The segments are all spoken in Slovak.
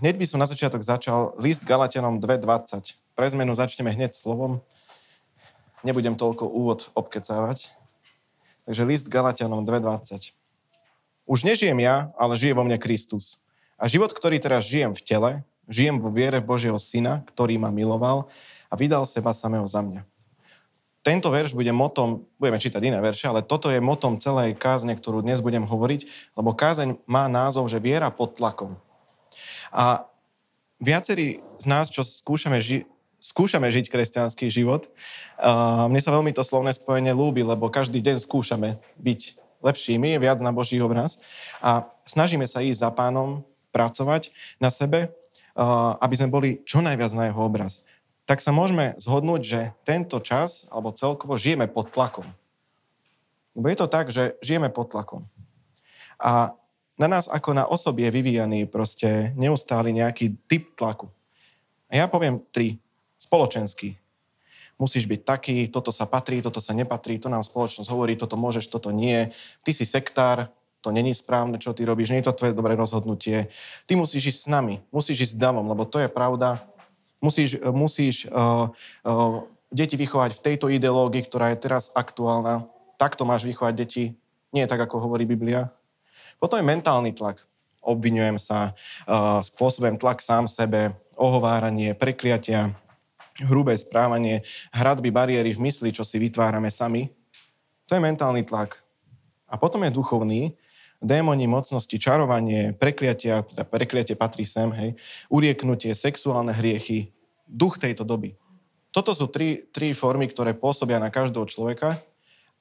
Hneď by som na začiatok začal list Galatianom 2.20. Pre zmenu začneme hneď slovom. Nebudem toľko úvod obkecávať. Takže list Galatianom 2.20. Už nežijem ja, ale žije vo mne Kristus. A život, ktorý teraz žijem v tele, žijem vo viere Božieho Syna, ktorý ma miloval a vydal seba samého za mňa. Tento verš bude motom, budeme čítať iné verše, ale toto je motom celej kázne, ktorú dnes budem hovoriť, lebo kázeň má názov, že viera pod tlakom. A viacerí z nás, čo skúšame, ži- skúšame žiť kresťanský život, uh, mne sa veľmi to slovné spojenie ľúbi, lebo každý deň skúšame byť lepšími, viac na Boží obraz a snažíme sa ísť za pánom, pracovať na sebe, uh, aby sme boli čo najviac na jeho obraz tak sa môžeme zhodnúť, že tento čas, alebo celkovo žijeme pod tlakom. Lebo je to tak, že žijeme pod tlakom. A na nás ako na osoby je vyvíjaný proste neustály nejaký typ tlaku. A ja poviem tri. Spoločenský. Musíš byť taký, toto sa patrí, toto sa nepatrí, to nám spoločnosť hovorí, toto môžeš, toto nie. Ty si sektár, to není správne, čo ty robíš, nie je to tvoje dobré rozhodnutie. Ty musíš ísť s nami, musíš ísť s davom, lebo to je pravda, Musíš, musíš uh, uh, deti vychovať v tejto ideológii, ktorá je teraz aktuálna. Takto máš vychovať deti. Nie tak, ako hovorí Biblia. Potom je mentálny tlak. Obvinujem sa, uh, spôsobujem tlak sám sebe, ohováranie, prekliatia, hrubé správanie, hradby, bariéry v mysli, čo si vytvárame sami. To je mentálny tlak. A potom je duchovný, démoni, mocnosti, čarovanie, prekliatia, teda prekliatie patrí sem, hej, urieknutie, sexuálne hriechy, duch tejto doby. Toto sú tri, tri formy, ktoré pôsobia na každého človeka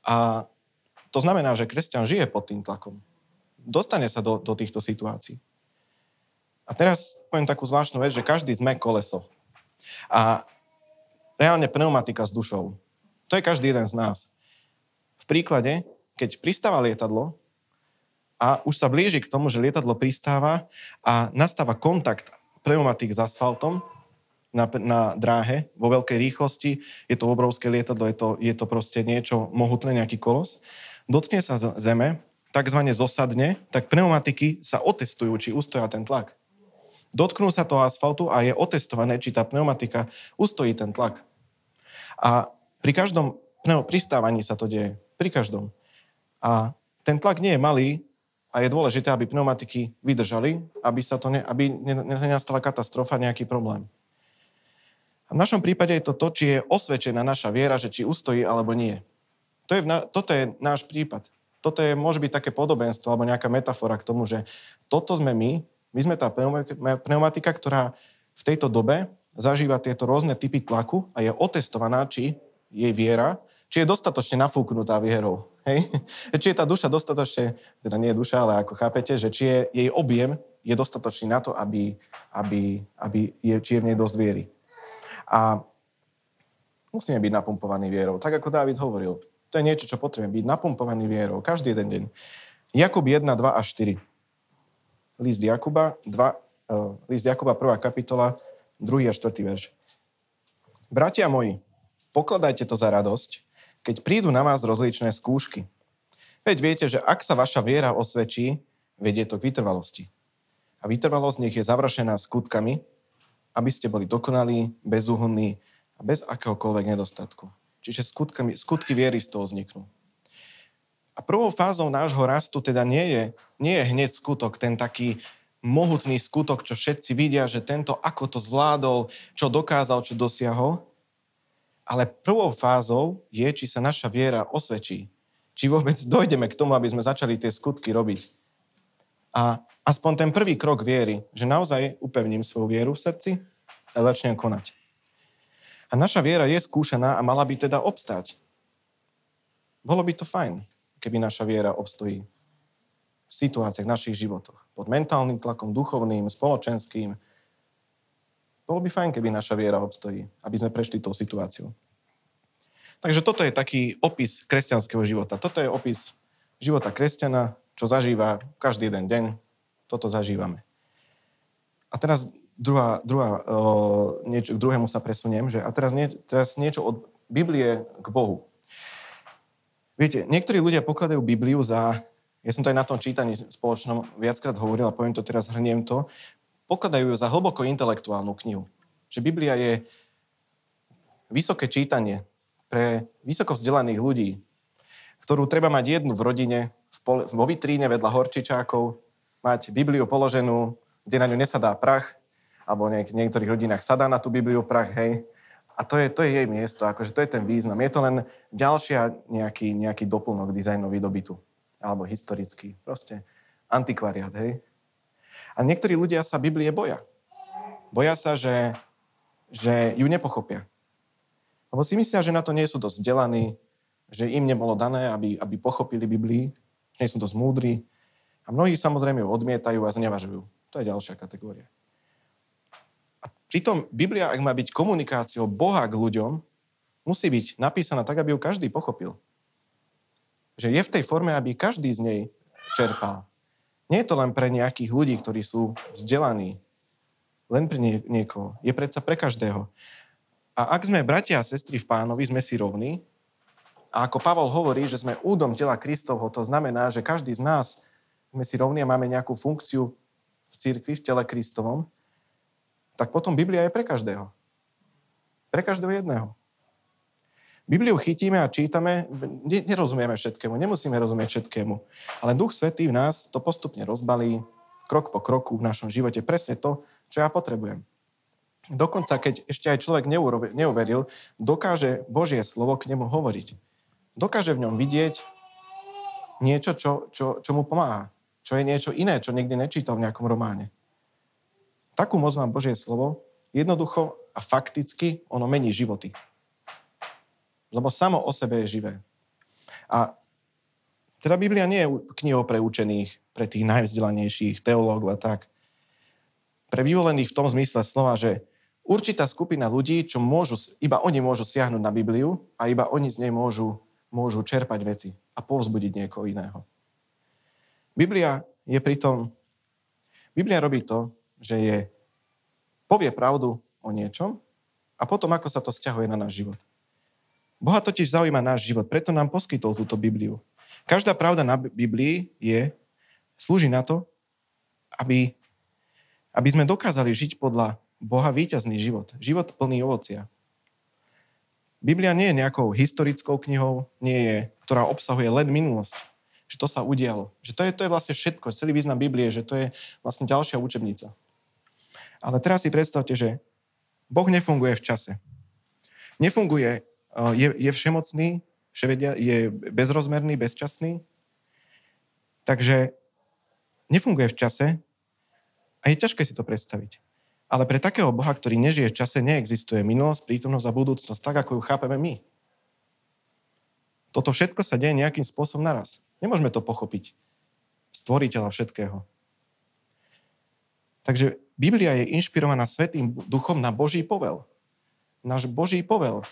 a to znamená, že kresťan žije pod tým tlakom. Dostane sa do, do týchto situácií. A teraz poviem takú zvláštnu vec, že každý sme koleso. A reálne pneumatika s dušou. To je každý jeden z nás. V príklade, keď pristáva lietadlo, a už sa blíži k tomu, že lietadlo pristáva a nastáva kontakt pneumatik s asfaltom na, na dráhe vo veľkej rýchlosti. Je to obrovské lietadlo, je to, je to proste niečo mohutné, nejaký kolos. Dotkne sa zeme, takzvané zosadne, tak pneumatiky sa otestujú, či ustoja ten tlak. Dotknú sa toho asfaltu a je otestované, či tá pneumatika ustojí ten tlak. A pri každom pneu, pristávaní sa to deje. Pri každom. A ten tlak nie je malý, a je dôležité, aby pneumatiky vydržali, aby, sa to ne, aby nenastala katastrofa, nejaký problém. A v našom prípade je to to, či je osvedčená naša viera, že či ustojí alebo nie. To je, toto je náš prípad. Toto je, môže byť také podobenstvo alebo nejaká metafora k tomu, že toto sme my, my sme tá pneumatika, ktorá v tejto dobe zažíva tieto rôzne typy tlaku a je otestovaná, či jej viera či je dostatočne nafúknutá vierou. Hej? Či je tá duša dostatočne, teda nie je duša, ale ako chápete, že či je jej objem je dostatočný na to, aby, aby, aby je, či je v nej dosť viery. A musíme byť napumpovaní vierou. Tak ako Dávid hovoril, to je niečo, čo potrebujeme, byť napumpovaný vierou každý jeden deň. Jakub 1, 2 a 4. List Jakuba, 2, uh, e, list Jakuba 1. kapitola, 2. a 4. verš. Bratia moji, pokladajte to za radosť, keď prídu na vás rozličné skúšky. Veď viete, že ak sa vaša viera osvedčí, vedie to k vytrvalosti. A vytrvalosť nech je završená skutkami, aby ste boli dokonalí, bezúhonní a bez akéhokoľvek nedostatku. Čiže skutkami, skutky viery z toho vzniknú. A prvou fázou nášho rastu teda nie je, nie je hneď skutok, ten taký mohutný skutok, čo všetci vidia, že tento ako to zvládol, čo dokázal, čo dosiahol, ale prvou fázou je, či sa naša viera osvedčí. Či vôbec dojdeme k tomu, aby sme začali tie skutky robiť. A aspoň ten prvý krok viery, že naozaj upevním svoju vieru v srdci a začnem konať. A naša viera je skúšaná a mala by teda obstáť. Bolo by to fajn, keby naša viera obstojí v situáciách v našich životoch. Pod mentálnym tlakom, duchovným, spoločenským, bolo by fajn, keby naša viera obstojí, aby sme prešli tou situáciou. Takže toto je taký opis kresťanského života. Toto je opis života kresťana, čo zažíva každý jeden deň. Toto zažívame. A teraz druhá, druhá, o, niečo, k druhému sa presuniem, že a teraz, nie, teraz niečo od Biblie k Bohu. Viete, niektorí ľudia pokladajú Bibliu za, ja som to aj na tom čítaní spoločnom viackrát hovoril a poviem to teraz, hrniem to, pokladajú ju za hlboko intelektuálnu knihu. Že Biblia je vysoké čítanie pre vysoko vzdelaných ľudí, ktorú treba mať jednu v rodine, vo vitríne vedľa horčičákov, mať Bibliu položenú, kde na ňu nesadá prach, alebo v niektorých rodinách sadá na tú Bibliu prach, hej. A to je, to je jej miesto, akože to je ten význam. Je to len ďalšia nejaký, nejaký doplnok dizajnový dobytu. Alebo historický. Proste antikvariát, hej. A niektorí ľudia sa Biblie boja. Boja sa, že, že ju nepochopia. Lebo si myslia, že na to nie sú dosť vzdelaní, že im nebolo dané, aby, aby pochopili Biblii, nie sú dosť múdri. A mnohí samozrejme ju odmietajú a znevažujú. To je ďalšia kategória. Pritom Biblia, ak má byť komunikáciou Boha k ľuďom, musí byť napísaná tak, aby ju každý pochopil. Že je v tej forme, aby každý z nej čerpal. Nie je to len pre nejakých ľudí, ktorí sú vzdelaní. Len pre nie, niekoho. Je predsa pre každého. A ak sme bratia a sestry v pánovi, sme si rovní. A ako Pavol hovorí, že sme údom tela Kristovho, to znamená, že každý z nás sme si rovní a máme nejakú funkciu v cirkvi, v tele Kristovom, tak potom Biblia je pre každého. Pre každého jedného. Bibliu chytíme a čítame, nerozumieme všetkému, nemusíme rozumieť všetkému, ale Duch Svetý v nás to postupne rozbalí krok po kroku v našom živote. Presne to, čo ja potrebujem. Dokonca, keď ešte aj človek neuveril, dokáže Božie slovo k nemu hovoriť. Dokáže v ňom vidieť niečo, čo, čo, čo mu pomáha. Čo je niečo iné, čo nikdy nečítal v nejakom románe. Takú moc má Božie slovo. Jednoducho a fakticky ono mení životy. Lebo samo o sebe je živé. A teda Biblia nie je knihou pre učených, pre tých najvzdelanejších teológov a tak. Pre vyvolených v tom zmysle slova, že určitá skupina ľudí, čo môžu, iba oni môžu siahnuť na Bibliu a iba oni z nej môžu, môžu čerpať veci a povzbudiť niekoho iného. Biblia je pritom, Biblia robí to, že je, povie pravdu o niečom a potom ako sa to stiahuje na náš život. Boha totiž zaujíma náš život, preto nám poskytol túto Bibliu. Každá pravda na Biblii je, slúži na to, aby, aby sme dokázali žiť podľa Boha víťazný život. Život plný ovocia. Biblia nie je nejakou historickou knihou, nie je, ktorá obsahuje len minulosť. Že to sa udialo. Že to je, to je vlastne všetko. Celý význam Biblie, že to je vlastne ďalšia učebnica. Ale teraz si predstavte, že Boh nefunguje v čase. Nefunguje, eh, je, je všemocný, vševedia, je bezrozmerný, bezčasný. Takže nefunguje v čase a je ťažké si to predstaviť. Ale pre takého Boha, ktorý nežije v čase, neexistuje minulosť, prítomnosť a budúcnosť, tak ako ju chápeme my. Toto všetko sa deje nejakým spôsobom naraz. Nemôžeme to pochopiť. Stvoriteľa všetkého. Takže Biblia je inšpirovaná Svetým duchom na Boží povel. Náš Boží povel.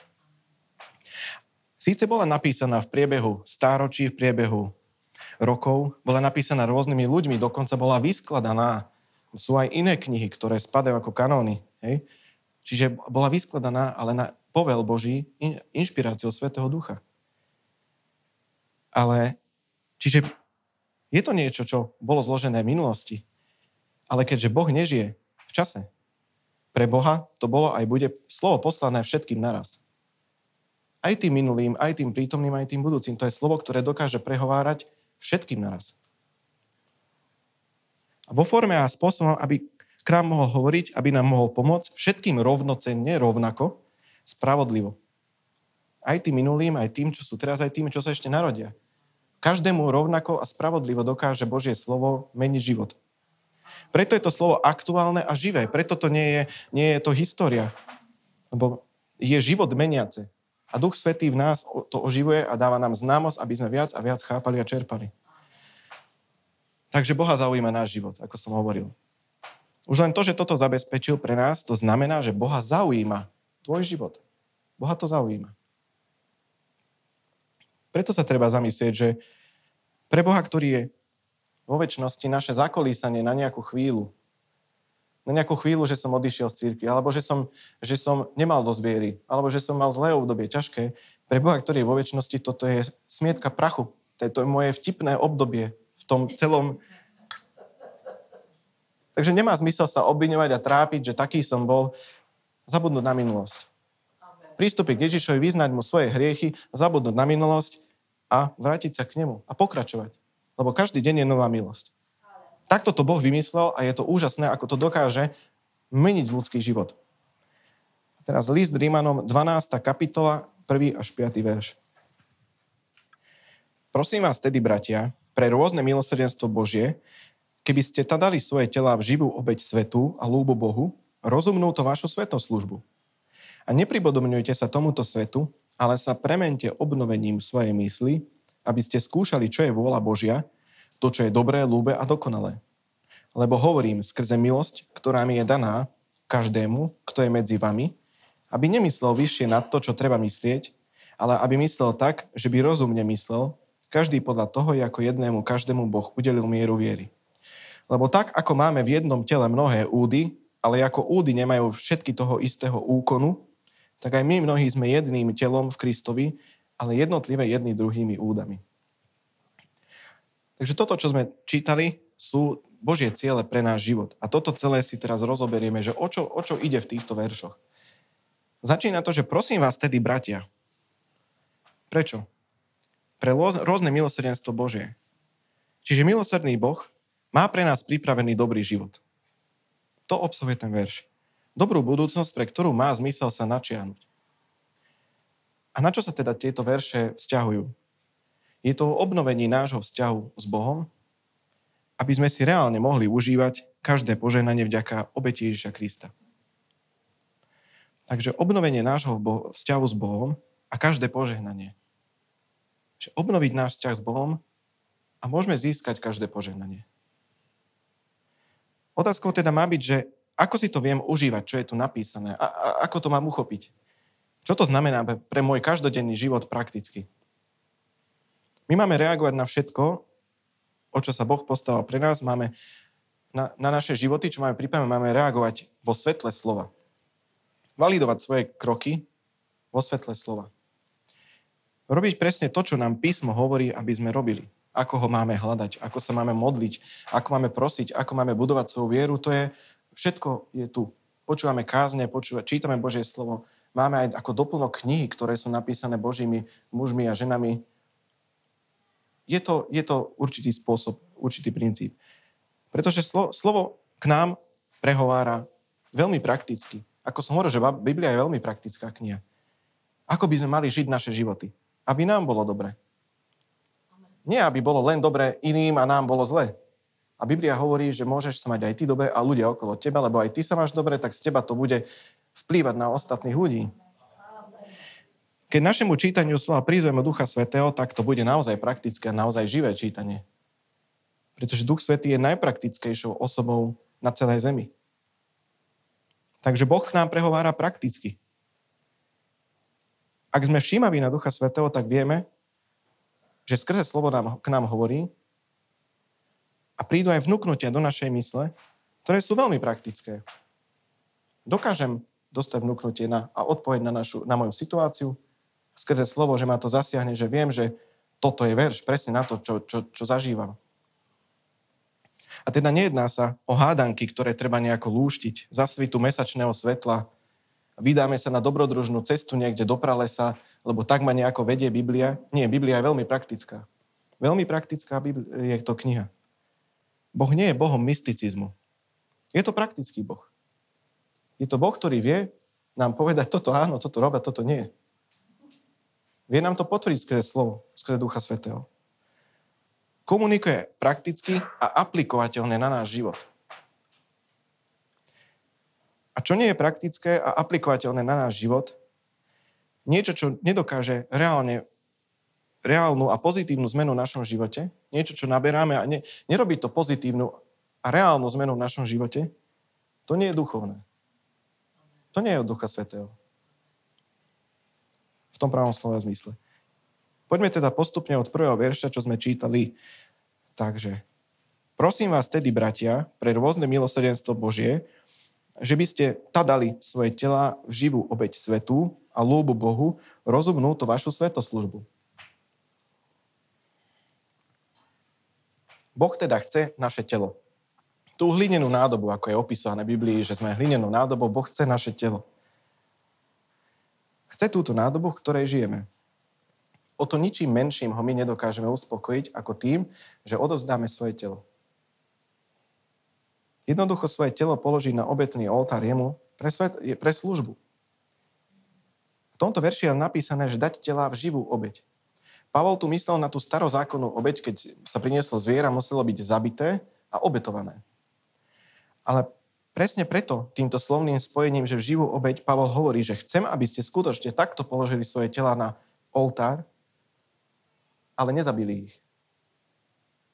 Síce bola napísaná v priebehu stáročí, v priebehu rokov, bola napísaná rôznymi ľuďmi, dokonca bola vyskladaná sú aj iné knihy, ktoré spadajú ako kanóny. Hej? Čiže bola vyskladaná, ale na povel Boží inšpiráciou Svetého Ducha. Ale, čiže je to niečo, čo bolo zložené v minulosti. Ale keďže Boh nežije v čase, pre Boha to bolo aj bude slovo poslané všetkým naraz. Aj tým minulým, aj tým prítomným, aj tým budúcim. To je slovo, ktoré dokáže prehovárať všetkým naraz. A vo forme a spôsobom, aby k nám mohol hovoriť, aby nám mohol pomôcť všetkým rovnocenne, rovnako, spravodlivo. Aj tým minulým, aj tým, čo sú teraz, aj tým, čo sa ešte narodia. Každému rovnako a spravodlivo dokáže Božie slovo meniť život. Preto je to slovo aktuálne a živé. Preto to nie je, nie je to história. Lebo je život meniace. A Duch Svetý v nás to oživuje a dáva nám známosť, aby sme viac a viac chápali a čerpali. Takže Boha zaujíma náš život, ako som hovoril. Už len to, že toto zabezpečil pre nás, to znamená, že Boha zaujíma tvoj život. Boha to zaujíma. Preto sa treba zamyslieť, že pre Boha, ktorý je vo väčšnosti naše zakolísanie na nejakú chvíľu, na nejakú chvíľu, že som odišiel z círky, alebo že som, že som nemal dosť viery, alebo že som mal zlé obdobie, ťažké. Pre Boha, ktorý je vo väčšnosti, toto je smietka prachu. To je, to je moje vtipné obdobie tom celom... Takže nemá zmysel sa obviňovať a trápiť, že taký som bol, zabudnúť na minulosť. Pristúpiť k Ježišovi, vyznať mu svoje hriechy, zabudnúť na minulosť a vrátiť sa k nemu a pokračovať. Lebo každý deň je nová milosť. Takto to Boh vymyslel a je to úžasné, ako to dokáže meniť ľudský život. Teraz list Rímanom, 12. kapitola, 1. až 5. verš. Prosím vás tedy, bratia, pre rôzne milosrdenstvo Božie, keby ste dali svoje tela v živú obeď svetu a lúbu Bohu, rozumnú to vašu svetoslužbu. A nepripodobňujte sa tomuto svetu, ale sa premente obnovením svojej mysli, aby ste skúšali, čo je vôľa Božia, to, čo je dobré, lúbe a dokonalé. Lebo hovorím skrze milosť, ktorá mi je daná každému, kto je medzi vami, aby nemyslel vyššie nad to, čo treba myslieť, ale aby myslel tak, že by rozumne myslel, každý podľa toho, ako jednému každému Boh udelil mieru viery. Lebo tak, ako máme v jednom tele mnohé údy, ale ako údy nemajú všetky toho istého úkonu, tak aj my mnohí sme jedným telom v Kristovi, ale jednotlivé jedný druhými údami. Takže toto, čo sme čítali, sú Božie ciele pre náš život. A toto celé si teraz rozoberieme, že o čo, o čo ide v týchto veršoch. Začína to, že prosím vás tedy, bratia. Prečo? Pre rôzne milosrdenstvo Božie. Čiže milosrdný Boh má pre nás pripravený dobrý život. To obsahuje ten verš. Dobrú budúcnosť, pre ktorú má zmysel sa načiahnuť. A na čo sa teda tieto verše vzťahujú? Je to o obnovení nášho vzťahu s Bohom, aby sme si reálne mohli užívať každé požehnanie vďaka obeti Ježiša Krista. Takže obnovenie nášho vzťahu s Bohom a každé požehnanie. Že obnoviť náš vzťah s Bohom a môžeme získať každé požehnanie. Otázkou teda má byť, že ako si to viem užívať, čo je tu napísané a, a ako to mám uchopiť. Čo to znamená pre môj každodenný život prakticky? My máme reagovať na všetko, o čo sa Boh postavil pre nás. Máme na, na naše životy, čo máme pripravené, máme reagovať vo svetle slova. Validovať svoje kroky vo svetle slova. Robiť presne to, čo nám písmo hovorí, aby sme robili. Ako ho máme hľadať, ako sa máme modliť, ako máme prosiť, ako máme budovať svoju vieru, to je, všetko je tu. Počúvame kázne, počúvame, čítame Božie slovo, máme aj ako doplnok knihy, ktoré sú napísané Božími mužmi a ženami, je to, je to určitý spôsob, určitý princíp. Pretože slo, slovo k nám prehovára veľmi prakticky. Ako som hovoril, že Biblia je veľmi praktická kniha. Ako by sme mali žiť naše životy? Aby nám bolo dobre. Nie, aby bolo len dobre iným a nám bolo zle. A Biblia hovorí, že môžeš sa mať aj ty dobre a ľudia okolo teba, lebo aj ty sa máš dobre, tak z teba to bude vplývať na ostatných ľudí. Keď našemu čítaniu slova prizveme Ducha Svetého, tak to bude naozaj praktické naozaj živé čítanie. Pretože Duch Svetý je najpraktickejšou osobou na celej zemi. Takže Boh nám prehovára prakticky. Ak sme všímaví na Ducha Svetého, tak vieme, že skrze slovo nám, k nám hovorí a prídu aj vnúknutia do našej mysle, ktoré sú veľmi praktické. Dokážem dostať vnúknutie na, a odpoveď na, našu, na moju situáciu, skrze slovo, že ma to zasiahne, že viem, že toto je verš presne na to, čo, čo, čo zažívam. A teda nejedná sa o hádanky, ktoré treba nejako lúštiť, za svitu mesačného svetla. Vydáme sa na dobrodružnú cestu niekde do pralesa, lebo tak ma nejako vedie Biblia. Nie, Biblia je veľmi praktická. Veľmi praktická je to kniha. Boh nie je Bohom mysticizmu. Je to praktický Boh. Je to Boh, ktorý vie nám povedať, toto áno, toto robia, toto nie. Vie nám to potvrdiť skrze slovo, skrze Ducha Svetého. Komunikuje prakticky a aplikovateľne na náš život. A čo nie je praktické a aplikovateľné na náš život, niečo, čo nedokáže reálne, reálnu a pozitívnu zmenu v našom živote, niečo, čo naberáme a ne, nerobí to pozitívnu a reálnu zmenu v našom živote, to nie je duchovné. To nie je od Ducha Svetého v tom pravom slova zmysle. Poďme teda postupne od prvého verša, čo sme čítali. Takže, prosím vás tedy, bratia, pre rôzne milosrdenstvo Božie, že by ste tadali svoje tela v živú obeď svetu a lúbu Bohu, rozumnú to vašu svetoslužbu. Boh teda chce naše telo. Tú hlinenú nádobu, ako je opísané v Biblii, že sme hlinenou nádobou, Boh chce naše telo. Chce túto nádobu, v ktorej žijeme. O to ničím menším ho my nedokážeme uspokojiť ako tým, že odozdáme svoje telo. Jednoducho svoje telo položiť na obetný oltár jemu pre, svet, pre službu. V tomto verši je napísané, že dať tela v živú obeď. Pavol tu myslel na tú starozákonnú obeď, keď sa prinieslo zviera, muselo byť zabité a obetované. Ale presne preto, týmto slovným spojením, že v živú obeď, Pavol hovorí, že chcem, aby ste skutočne takto položili svoje tela na oltár, ale nezabili ich.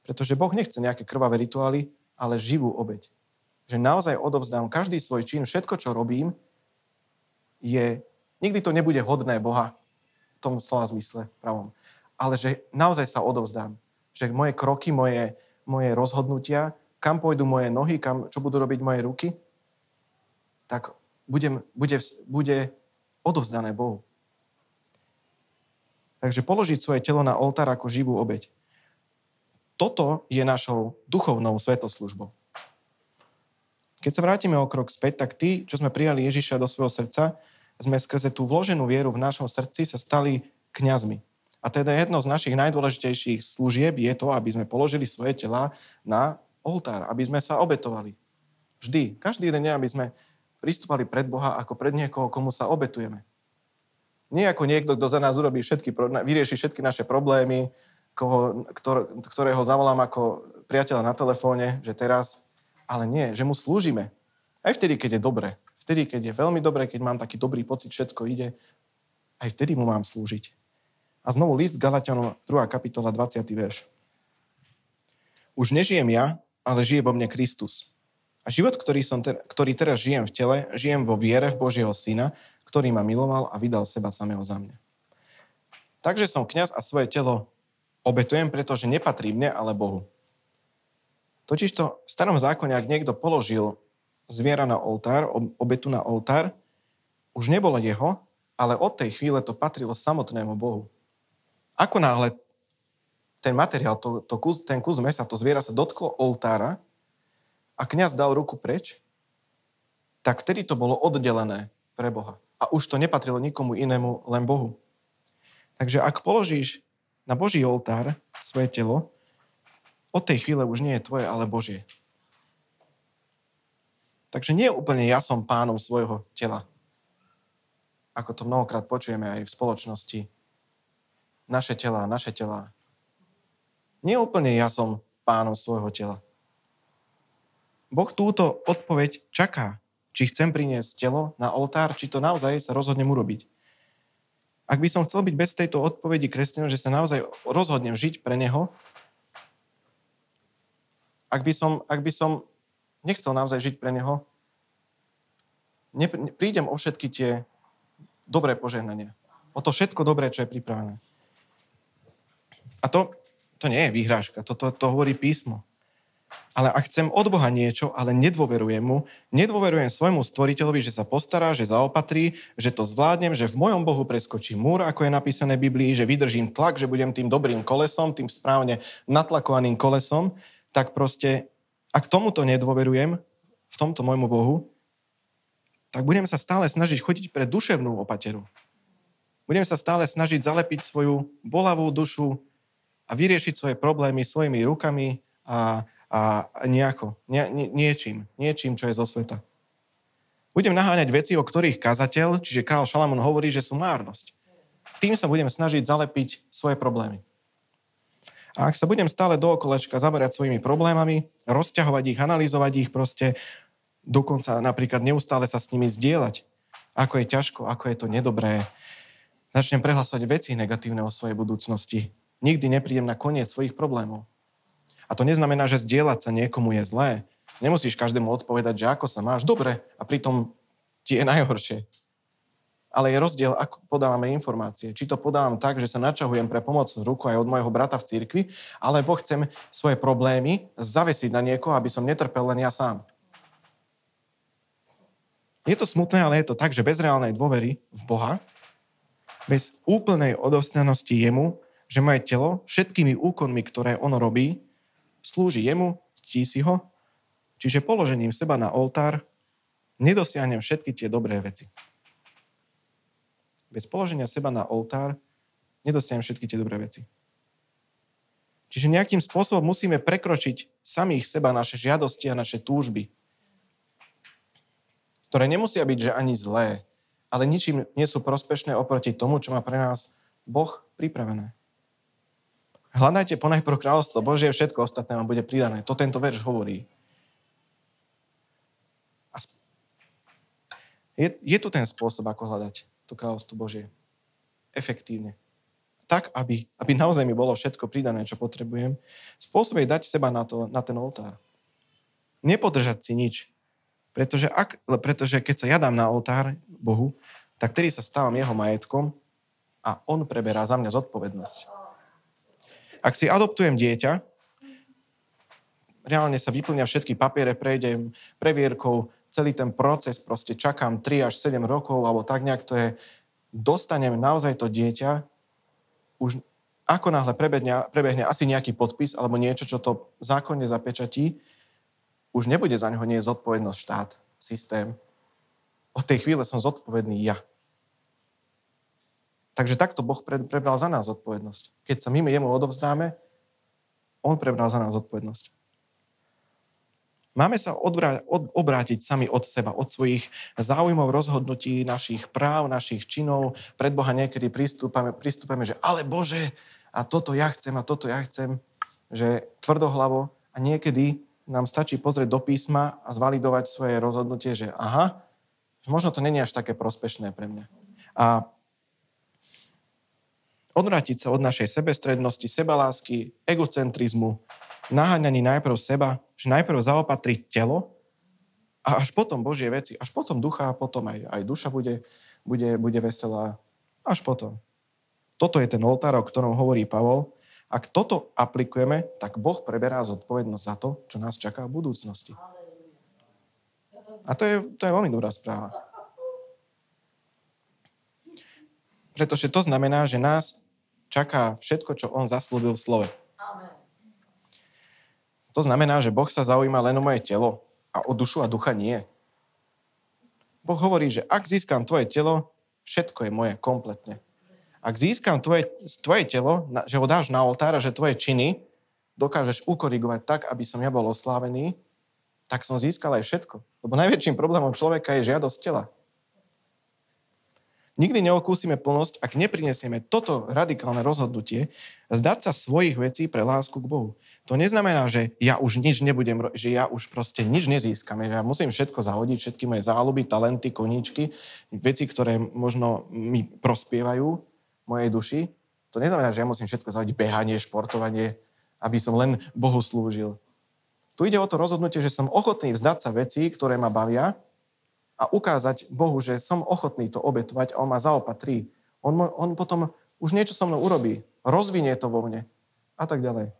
Pretože Boh nechce nejaké krvavé rituály, ale živú obeď že naozaj odovzdám každý svoj čin, všetko, čo robím, je, nikdy to nebude hodné Boha v tom slova zmysle pravom, ale že naozaj sa odovzdám. Že moje kroky, moje, moje rozhodnutia, kam pôjdu moje nohy, kam, čo budú robiť moje ruky, tak budem, bude, bude odovzdané Bohu. Takže položiť svoje telo na oltár ako živú obeď. Toto je našou duchovnou svetoslužbou. Keď sa vrátime o krok späť, tak tí, čo sme prijali Ježiša do svojho srdca, sme skrze tú vloženú vieru v našom srdci sa stali kňazmi. A teda jedno z našich najdôležitejších služieb je to, aby sme položili svoje tela na oltár, aby sme sa obetovali. Vždy, každý jeden deň, aby sme pristúpali pred Boha ako pred niekoho, komu sa obetujeme. Nie ako niekto, kto za nás urobí všetky, vyrieši všetky naše problémy, koho, ktorého zavolám ako priateľa na telefóne, že teraz ale nie, že mu slúžime. Aj vtedy, keď je dobre. Vtedy, keď je veľmi dobre, keď mám taký dobrý pocit, všetko ide, aj vtedy mu mám slúžiť. A znovu list Galatianom, 2. kapitola, 20. verš. Už nežijem ja, ale žije vo mne Kristus. A život, ktorý, som ter- ktorý teraz žijem v tele, žijem vo viere v Božieho Syna, ktorý ma miloval a vydal seba samého za mňa. Takže som kňaz a svoje telo obetujem, pretože nepatrí mne, ale Bohu. Totižto v starom zákone, ak niekto položil zviera na oltár, obetu na oltár, už nebolo jeho, ale od tej chvíle to patrilo samotnému Bohu. Ako náhle ten materiál, to, to kus, ten kus mesa, to zviera sa dotklo oltára a kňaz dal ruku preč, tak vtedy to bolo oddelené pre Boha. A už to nepatrilo nikomu inému, len Bohu. Takže ak položíš na Boží oltár svoje telo, od tej chvíle už nie je tvoje, ale Božie. Takže nie úplne ja som pánom svojho tela. Ako to mnohokrát počujeme aj v spoločnosti. Naše tela, naše tela. Nie úplne ja som pánom svojho tela. Boh túto odpoveď čaká, či chcem priniesť telo na oltár, či to naozaj sa rozhodnem urobiť. Ak by som chcel byť bez tejto odpovedi kresťanom, že sa naozaj rozhodnem žiť pre Neho, ak by som, ak by som nechcel naozaj žiť pre Neho, ne, prídem o všetky tie dobré požehnania. O to všetko dobré, čo je pripravené. A to, to nie je výhrážka, to, to, to hovorí písmo. Ale ak chcem od Boha niečo, ale nedôverujem mu, nedôverujem svojmu stvoriteľovi, že sa postará, že zaopatrí, že to zvládnem, že v mojom Bohu preskočí múr, ako je napísané v Biblii, že vydržím tlak, že budem tým dobrým kolesom, tým správne natlakovaným kolesom, tak proste, ak tomuto nedôverujem, v tomto môjmu Bohu, tak budem sa stále snažiť chodiť pre duševnú opateru. Budem sa stále snažiť zalepiť svoju bolavú dušu a vyriešiť svoje problémy svojimi rukami a, a nejako, nie, nie, niečím, niečím, čo je zo sveta. Budem naháňať veci, o ktorých kazateľ, čiže král Šalamón hovorí, že sú márnosť. Tým sa budem snažiť zalepiť svoje problémy. A ak sa budem stále dookolečka zaberať svojimi problémami, rozťahovať ich, analyzovať ich proste, dokonca napríklad neustále sa s nimi zdieľať, ako je ťažko, ako je to nedobré, začnem prehlasovať veci negatívne o svojej budúcnosti, nikdy neprídem na koniec svojich problémov. A to neznamená, že zdieľať sa niekomu je zlé. Nemusíš každému odpovedať, že ako sa máš dobre a pritom ti je najhoršie ale je rozdiel, ako podávame informácie. Či to podávam tak, že sa načahujem pre pomocnú ruku aj od môjho brata v cirkvi, alebo chcem svoje problémy zavesiť na niekoho, aby som netrpel len ja sám. Je to smutné, ale je to tak, že bez reálnej dôvery v Boha, bez úplnej odovstanosti jemu, že moje telo všetkými úkonmi, ktoré ono robí, slúži jemu, ctí si ho, Čiže položením seba na oltár nedosiahnem všetky tie dobré veci. Bez položenia seba na oltár nedosiahnem všetky tie dobré veci. Čiže nejakým spôsobom musíme prekročiť samých seba, naše žiadosti a naše túžby, ktoré nemusia byť, že ani zlé, ale ničím nie sú prospešné oproti tomu, čo má pre nás Boh pripravené. Hľadajte ponajprv kráľovstvo Božie, všetko ostatné vám bude pridané. To tento verš hovorí. A je, je tu ten spôsob, ako hľadať to kráľovstvo Božie. Efektívne tak, aby, aby naozaj mi bolo všetko pridané, čo potrebujem, spôsob je dať seba na, to, na ten oltár. Nepodržať si nič. Pretože, ak, pretože keď sa ja dám na oltár Bohu, tak tedy sa stávam jeho majetkom a on preberá za mňa zodpovednosť. Ak si adoptujem dieťa, reálne sa vyplňa všetky papiere, prejdem previerkou, celý ten proces, proste čakám 3 až 7 rokov, alebo tak nejak to je, dostanem naozaj to dieťa už ako náhle prebehne, prebehne asi nejaký podpis alebo niečo, čo to zákonne zapečatí, už nebude za neho nie zodpovednosť štát, systém. Od tej chvíle som zodpovedný ja. Takže takto Boh prebral za nás zodpovednosť. Keď sa my jemu odovzdáme, on prebral za nás zodpovednosť. Máme sa odbrá- od- obrátiť sami od seba, od svojich záujmov, rozhodnutí, našich práv, našich činov. Pred Boha niekedy pristúpame, pristúpame, že ale Bože, a toto ja chcem, a toto ja chcem, že tvrdohlavo a niekedy nám stačí pozrieť do písma a zvalidovať svoje rozhodnutie, že aha, možno to není až také prospešné pre mňa. A odvrátiť sa od našej sebestrednosti, sebalásky, egocentrizmu, naháňaní najprv seba, že najprv zaopatriť telo a až potom Božie veci, až potom ducha potom aj, aj duša bude, bude, bude veselá. Až potom. Toto je ten oltár, o ktorom hovorí Pavol. Ak toto aplikujeme, tak Boh preberá zodpovednosť za to, čo nás čaká v budúcnosti. A to je, to je veľmi dobrá správa. Pretože to znamená, že nás čaká všetko, čo on zaslúbil v slove. To znamená, že Boh sa zaujíma len o moje telo a o dušu a ducha nie. Boh hovorí, že ak získam tvoje telo, všetko je moje kompletne. Ak získam tvoje, tvoje telo, že ho dáš na oltár a že tvoje činy dokážeš ukorigovať tak, aby som ja bol oslávený, tak som získal aj všetko. Lebo najväčším problémom človeka je žiadosť tela. Nikdy neokúsime plnosť, ak neprinesieme toto radikálne rozhodnutie, zdať sa svojich vecí pre lásku k Bohu. To neznamená, že ja už nič nebudem, že ja už proste nič nezískam. Ja musím všetko zahodiť, všetky moje záľuby, talenty, koníčky, veci, ktoré možno mi prospievajú mojej duši. To neznamená, že ja musím všetko zahodiť, behanie, športovanie, aby som len Bohu slúžil. Tu ide o to rozhodnutie, že som ochotný vzdať sa veci, ktoré ma bavia a ukázať Bohu, že som ochotný to obetovať a On ma zaopatrí. On, on potom už niečo so mnou urobí, rozvinie to vo mne a tak ďalej.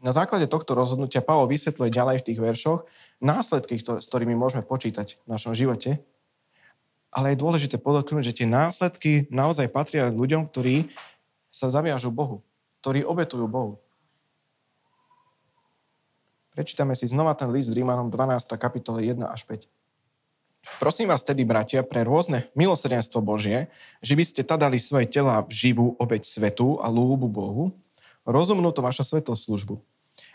Na základe tohto rozhodnutia Pavol vysvetľuje ďalej v tých veršoch následky, s ktorými môžeme počítať v našom živote. Ale je dôležité podotknúť, že tie následky naozaj patria ľuďom, ktorí sa zaviažú Bohu, ktorí obetujú Bohu. Prečítame si znova ten list Rímanom 12. kapitole 1 až 5. Prosím vás tedy, bratia, pre rôzne milosrdenstvo Božie, že by ste tadali svoje tela v živú obeď svetu a lúbu Bohu, rozumnú to vaša službu.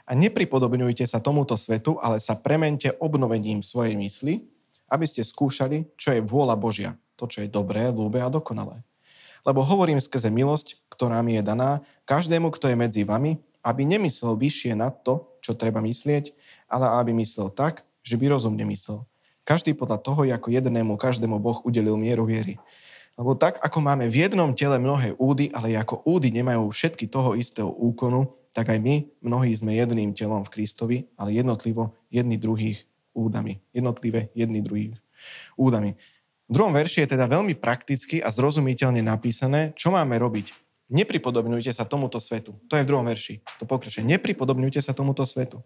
A nepripodobňujte sa tomuto svetu, ale sa premente obnovením svojej mysli, aby ste skúšali, čo je vôľa Božia, to, čo je dobré, lúbe a dokonalé. Lebo hovorím skrze milosť, ktorá mi je daná, každému, kto je medzi vami, aby nemyslel vyššie na to, čo treba myslieť, ale aby myslel tak, že by rozumne myslel. Každý podľa toho, ako jednému každému Boh udelil mieru viery. Lebo tak, ako máme v jednom tele mnohé údy, ale ako údy nemajú všetky toho istého úkonu, tak aj my, mnohí sme jedným telom v Kristovi, ale jednotlivo jedni druhých údami. Jednotlivé jedni druhých údami. V druhom verši je teda veľmi prakticky a zrozumiteľne napísané, čo máme robiť. Nepripodobňujte sa tomuto svetu. To je v druhom verši. To pokračuje. Nepripodobňujte sa tomuto svetu.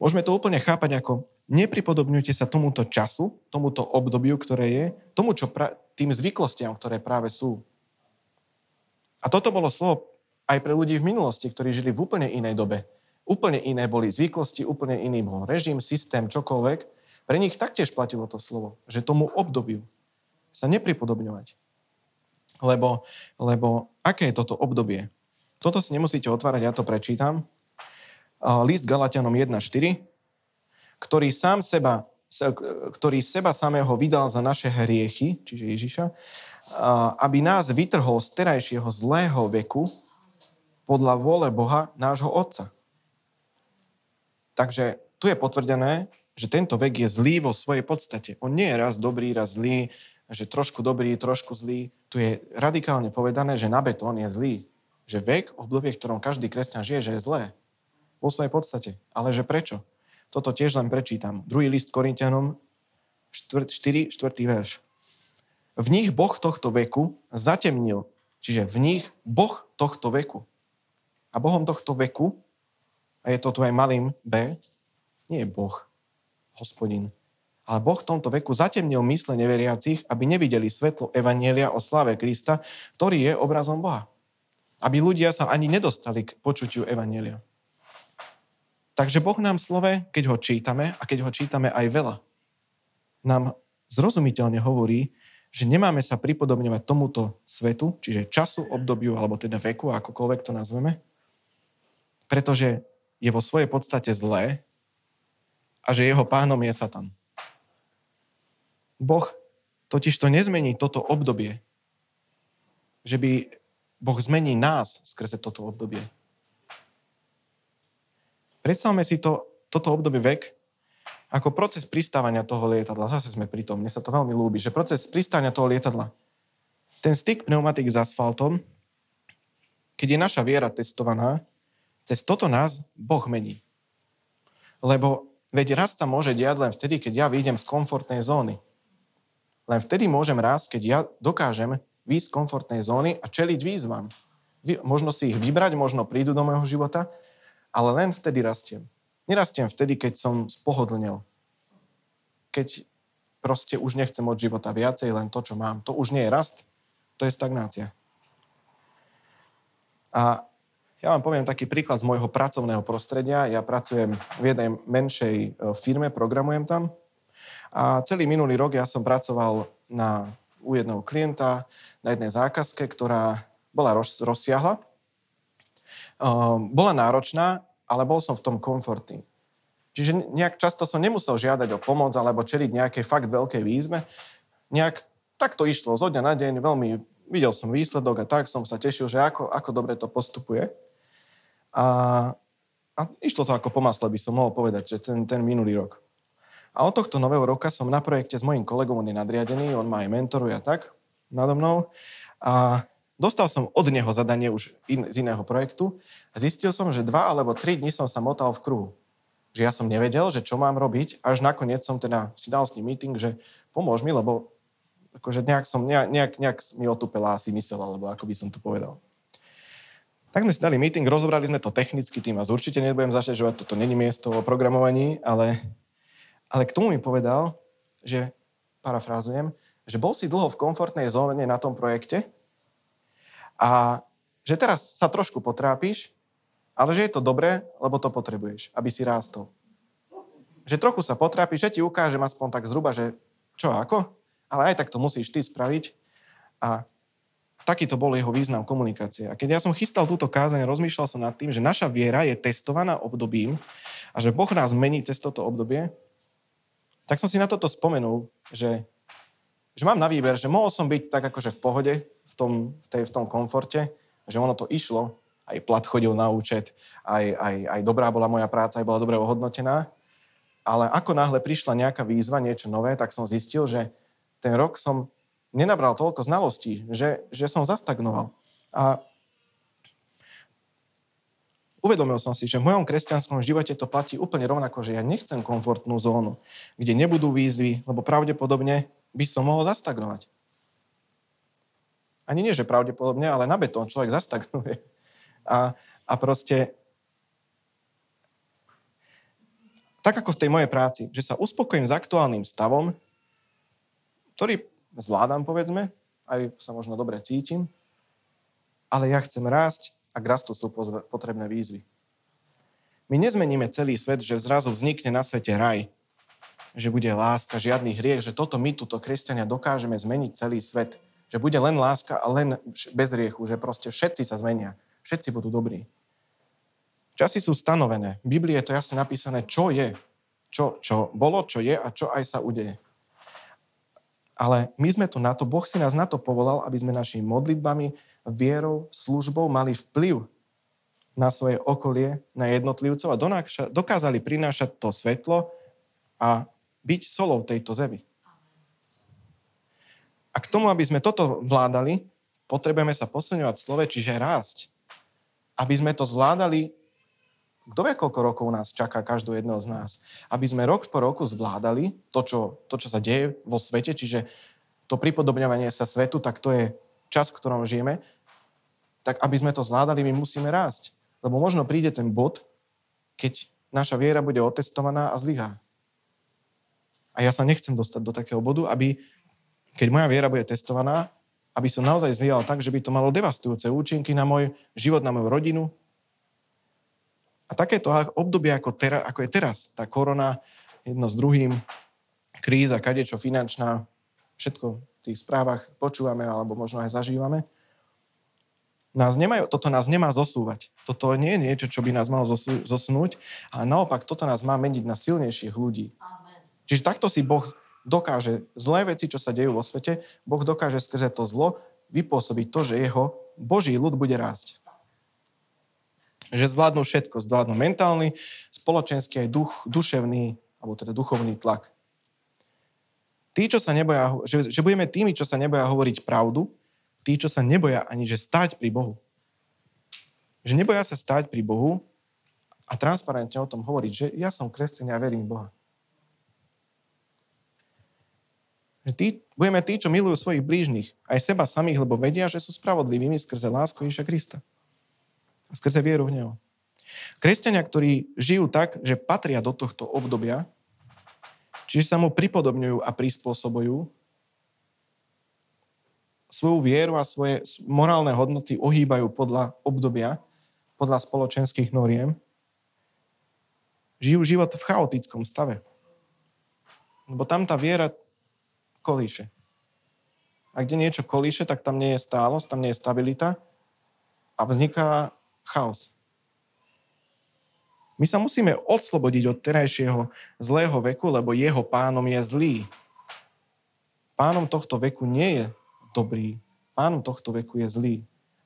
Môžeme to úplne chápať ako nepripodobňujte sa tomuto času, tomuto obdobiu, ktoré je, tomu, čo pra- tým zvyklostiam, ktoré práve sú. A toto bolo slovo aj pre ľudí v minulosti, ktorí žili v úplne inej dobe. Úplne iné boli zvyklosti, úplne iný bol režim, systém, čokoľvek. Pre nich taktiež platilo to slovo, že tomu obdobiu sa nepripodobňovať. Lebo, lebo aké je toto obdobie? Toto si nemusíte otvárať, ja to prečítam. List Galatianom 1.4, ktorý sám seba, ktorý seba samého vydal za naše hriechy, čiže Ježiša, aby nás vytrhol z terajšieho zlého veku podľa vôle Boha, nášho Otca. Takže tu je potvrdené, že tento vek je zlý vo svojej podstate. On nie je raz dobrý, raz zlý, že trošku dobrý, trošku zlý. Tu je radikálne povedané, že na betón je zlý. Že vek, obdobie, v ktorom každý kresťan žije, že je zlé. Vo svojej podstate. Ale že prečo? Toto tiež len prečítam. Druhý list Korintianom, 4, 4 verš. V nich Boh tohto veku zatemnil. Čiže v nich Boh tohto veku. A Bohom tohto veku, a je to tu aj malým B, nie je Boh, hospodin. Ale Boh v tomto veku zatemnil mysle neveriacich, aby nevideli svetlo Evanielia o slave Krista, ktorý je obrazom Boha. Aby ľudia sa ani nedostali k počutiu Evanielia. Takže Boh nám v slove, keď ho čítame, a keď ho čítame aj veľa, nám zrozumiteľne hovorí, že nemáme sa pripodobňovať tomuto svetu, čiže času, obdobiu, alebo teda veku, akokoľvek to nazveme, pretože je vo svojej podstate zlé a že jeho pánom je Satan. Boh totiž to nezmení toto obdobie, že by Boh zmení nás skrze toto obdobie. Predstavme si to, toto obdobie vek ako proces pristávania toho lietadla, zase sme pri tom, mne sa to veľmi ľúbi, že proces pristávania toho lietadla, ten styk pneumatik s asfaltom, keď je naša viera testovaná, cez toto nás Boh mení. Lebo veď rast sa môže diať len vtedy, keď ja vyjdem z komfortnej zóny. Len vtedy môžem rásť, keď ja dokážem výjsť z komfortnej zóny a čeliť výzvam. Možno si ich vybrať, možno prídu do môjho života, ale len vtedy rastiem. Nerastiem vtedy, keď som spohodlnil. Keď proste už nechcem od života viacej, len to, čo mám. To už nie je rast, to je stagnácia. A ja vám poviem taký príklad z môjho pracovného prostredia. Ja pracujem v jednej menšej e, firme, programujem tam. A celý minulý rok ja som pracoval na, u jedného klienta na jednej zákazke, ktorá bola roz, rozsiahla. Uh, bola náročná ale bol som v tom komfortný. Čiže nejak často som nemusel žiadať o pomoc alebo čeliť nejakej fakt veľkej výzve. Nejak tak to išlo zo dňa na deň, veľmi videl som výsledok a tak som sa tešil, že ako, ako dobre to postupuje. A, a išlo to ako po masle, by som mohol povedať, že ten, ten minulý rok. A od tohto nového roka som na projekte s mojím kolegom, on je nadriadený, on ma aj mentoruje a tak nado mnou. A Dostal som od neho zadanie už in, z iného projektu a zistil som, že dva alebo tri dní som sa motal v kruhu. Že ja som nevedel, že čo mám robiť, až nakoniec som teda si dal s ním meeting, že pomôž mi, lebo akože nejak som, nejak, nejak, mi otupela asi mysel, alebo ako by som to povedal. Tak sme si dali meeting, rozobrali sme to technicky, tým vás určite nebudem zaťažovať, toto není miesto o programovaní, ale, ale k tomu mi povedal, že, parafrázujem, že bol si dlho v komfortnej zóne na tom projekte a že teraz sa trošku potrápiš, ale že je to dobré, lebo to potrebuješ, aby si rástol. Že trochu sa potrápiš, že ti ukážem aspoň tak zhruba, že čo ako, ale aj tak to musíš ty spraviť. A taký to bol jeho význam komunikácie. A keď ja som chystal túto kázeň, rozmýšľal som nad tým, že naša viera je testovaná obdobím a že Boh nás mení cez toto obdobie, tak som si na toto spomenul, že, že mám na výber, že mohol som byť tak akože v pohode, v tom, v, tej, v tom komforte, že ono to išlo, aj plat chodil na účet, aj, aj, aj dobrá bola moja práca, aj bola dobre ohodnotená. Ale ako náhle prišla nejaká výzva, niečo nové, tak som zistil, že ten rok som nenabral toľko znalostí, že, že som zastagnoval. A uvedomil som si, že v mojom kresťanskom živote to platí úplne rovnako, že ja nechcem komfortnú zónu, kde nebudú výzvy, lebo pravdepodobne by som mohol zastagnovať. Ani nie, že pravdepodobne, ale na betón človek zastagnuje. A, a proste tak ako v tej mojej práci, že sa uspokojím s aktuálnym stavom, ktorý zvládam, povedzme, aj sa možno dobre cítim, ale ja chcem rásť a k rastu sú potrebné výzvy. My nezmeníme celý svet, že zrazu vznikne na svete raj, že bude láska, žiadny hriech, že toto my, tuto kresťania, dokážeme zmeniť celý svet. Že bude len láska a len bez riechu, že proste všetci sa zmenia. Všetci budú dobrí. Časy sú stanovené. V Biblii je to jasne napísané, čo je. Čo, čo bolo, čo je a čo aj sa udeje. Ale my sme tu na to, Boh si nás na to povolal, aby sme našimi modlitbami, vierou, službou mali vplyv na svoje okolie, na jednotlivcov a dokázali prinášať to svetlo a byť solou tejto zemi. A k tomu, aby sme toto vládali, potrebujeme sa posilňovať v slove, čiže rásť. Aby sme to zvládali, kto vie, koľko rokov nás čaká každú jedného z nás. Aby sme rok po roku zvládali to čo, to, čo sa deje vo svete, čiže to pripodobňovanie sa svetu, tak to je čas, v ktorom žijeme, tak aby sme to zvládali, my musíme rásť. Lebo možno príde ten bod, keď naša viera bude otestovaná a zlyhá. A ja sa nechcem dostať do takého bodu, aby, keď moja viera bude testovaná, aby som naozaj zlyhal tak, že by to malo devastujúce účinky na môj život, na moju rodinu. A takéto obdobie, ako, tera, ako je teraz, tá korona, jedno s druhým, kríza, kadečo finančná, všetko v tých správach počúvame alebo možno aj zažívame, nás nemajú, toto nás nemá zosúvať. Toto nie je niečo, čo by nás malo zosu, zosunúť, ale naopak toto nás má meniť na silnejších ľudí. Amen. Čiže takto si Boh dokáže zlé veci, čo sa dejú vo svete, Boh dokáže skrze to zlo vypôsobiť to, že jeho Boží ľud bude rásť. Že zvládnu všetko, zvládnu mentálny, spoločenský aj duch, duševný, alebo teda duchovný tlak. Tí, čo sa neboja, že, že budeme tými, čo sa neboja hovoriť pravdu, tí, čo sa neboja ani, že stať pri Bohu. Že neboja sa stať pri Bohu a transparentne o tom hovoriť, že ja som kresťan a verím Boha. Že tí, budeme tí, čo milujú svojich blížnych, aj seba samých, lebo vedia, že sú spravodlivými skrze lásku Ježa Krista. A skrze vieru v Neho. Kresťania, ktorí žijú tak, že patria do tohto obdobia, čiže sa mu pripodobňujú a prispôsobujú, svoju vieru a svoje morálne hodnoty ohýbajú podľa obdobia, podľa spoločenských noriem, žijú život v chaotickom stave. Lebo tam tá viera kolíše. A kde niečo kolíše, tak tam nie je stálosť, tam nie je stabilita a vzniká chaos. My sa musíme odslobodiť od terajšieho zlého veku, lebo jeho pánom je zlý. Pánom tohto veku nie je dobrý. Pánom tohto veku je zlý.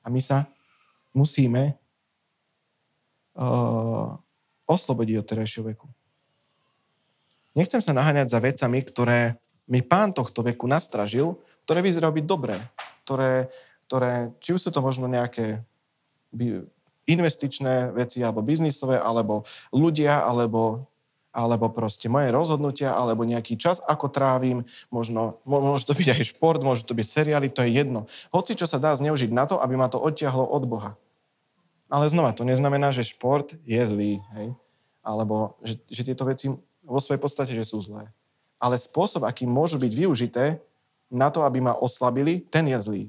A my sa musíme uh, oslobodiť od terajšieho veku. Nechcem sa naháňať za vecami, ktoré mi pán tohto veku nastražil, ktoré vyzerajú byť dobré, ktoré, ktoré, či už sú to možno nejaké investičné veci, alebo biznisové, alebo ľudia, alebo alebo proste moje rozhodnutia, alebo nejaký čas, ako trávim, možno, môže to byť aj šport, môže to byť seriály, to je jedno. Hoci čo sa dá zneužiť na to, aby ma to odtiahlo od Boha. Ale znova, to neznamená, že šport je zlý, hej? alebo že, že tieto veci vo svojej podstate, že sú zlé. Ale spôsob, aký môžu byť využité na to, aby ma oslabili, ten je zlý.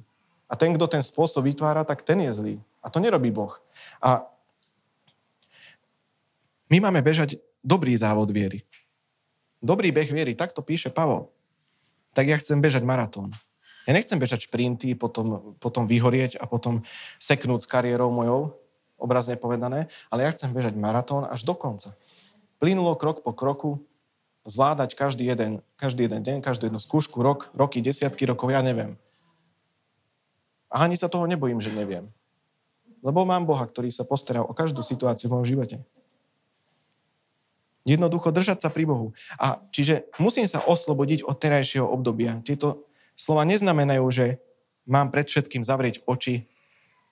A ten, kto ten spôsob vytvára, tak ten je zlý. A to nerobí Boh. A my máme bežať dobrý závod viery. Dobrý beh viery, takto píše Pavol. Tak ja chcem bežať maratón. Ja nechcem bežať šprinty, potom, potom vyhorieť a potom seknúť s kariérou mojou, obrazne povedané, ale ja chcem bežať maratón až do konca. Plynulo krok po kroku, zvládať každý jeden, každý jeden deň, každú jednu skúšku, rok, roky, desiatky rokov, ja neviem. A ani sa toho nebojím, že neviem. Lebo mám Boha, ktorý sa postará o každú situáciu v mojom živote. Jednoducho držať sa pri Bohu. A čiže musím sa oslobodiť od terajšieho obdobia. Tieto slova neznamenajú, že mám pred všetkým zavrieť oči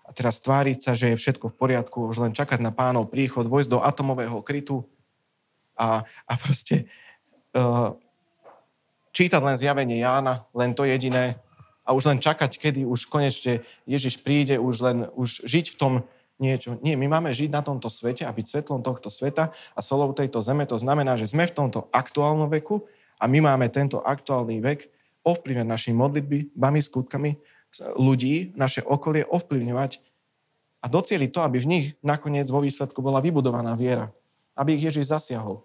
a teraz tváriť sa, že je všetko v poriadku, už len čakať na pánov príchod, vojsť do atomového krytu a, a proste uh, čítať len zjavenie Jána, len to jediné a už len čakať, kedy už konečne Ježiš príde, už len už žiť v tom niečo. Nie, my máme žiť na tomto svete a byť svetlom tohto sveta a solou tejto zeme. To znamená, že sme v tomto aktuálnom veku a my máme tento aktuálny vek ovplyvňovať našimi modlitbami, skutkami ľudí, naše okolie ovplyvňovať a docieliť to, aby v nich nakoniec vo výsledku bola vybudovaná viera. aby ich Ježiš zasiahol.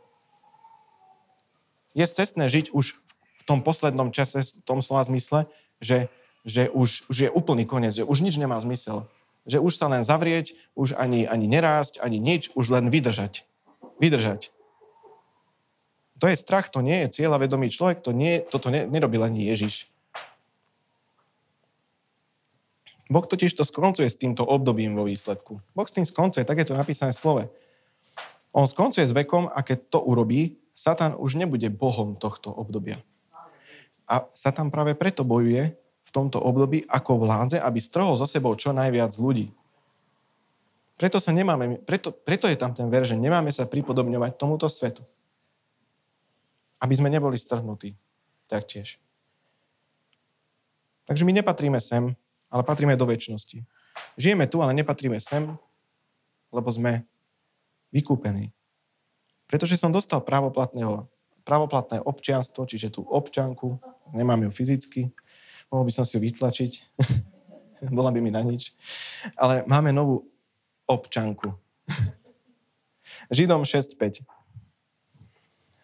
Je cestné žiť už v tom poslednom čase, v tom slova zmysle, že, že už, už je úplný koniec, že už nič nemá zmysel. Že už sa len zavrieť, už ani, ani nerásť, ani nič, už len vydržať. Vydržať. To je strach, to nie je cieľavedomý človek, to nie, toto ne, nerobil ani Ježiš. Boh totiž to skoncuje s týmto obdobím vo výsledku. Boh s tým skoncuje, tak je to napísané v slove. On skoncuje s vekom a keď to urobí, Satan už nebude Bohom tohto obdobia. A Satan práve preto bojuje tomto období ako vládze, aby strhol za sebou čo najviac ľudí. Preto, sa nemáme, preto, preto je tam ten ver, že nemáme sa pripodobňovať tomuto svetu. Aby sme neboli strhnutí taktiež. Takže my nepatríme sem, ale patríme do väčšnosti. Žijeme tu, ale nepatríme sem, lebo sme vykúpení. Pretože som dostal právoplatného, právoplatné občianstvo, čiže tú občanku, nemám ju fyzicky, mohol by som si ju vytlačiť, bola by mi na nič, ale máme novú občanku. Židom 6.5.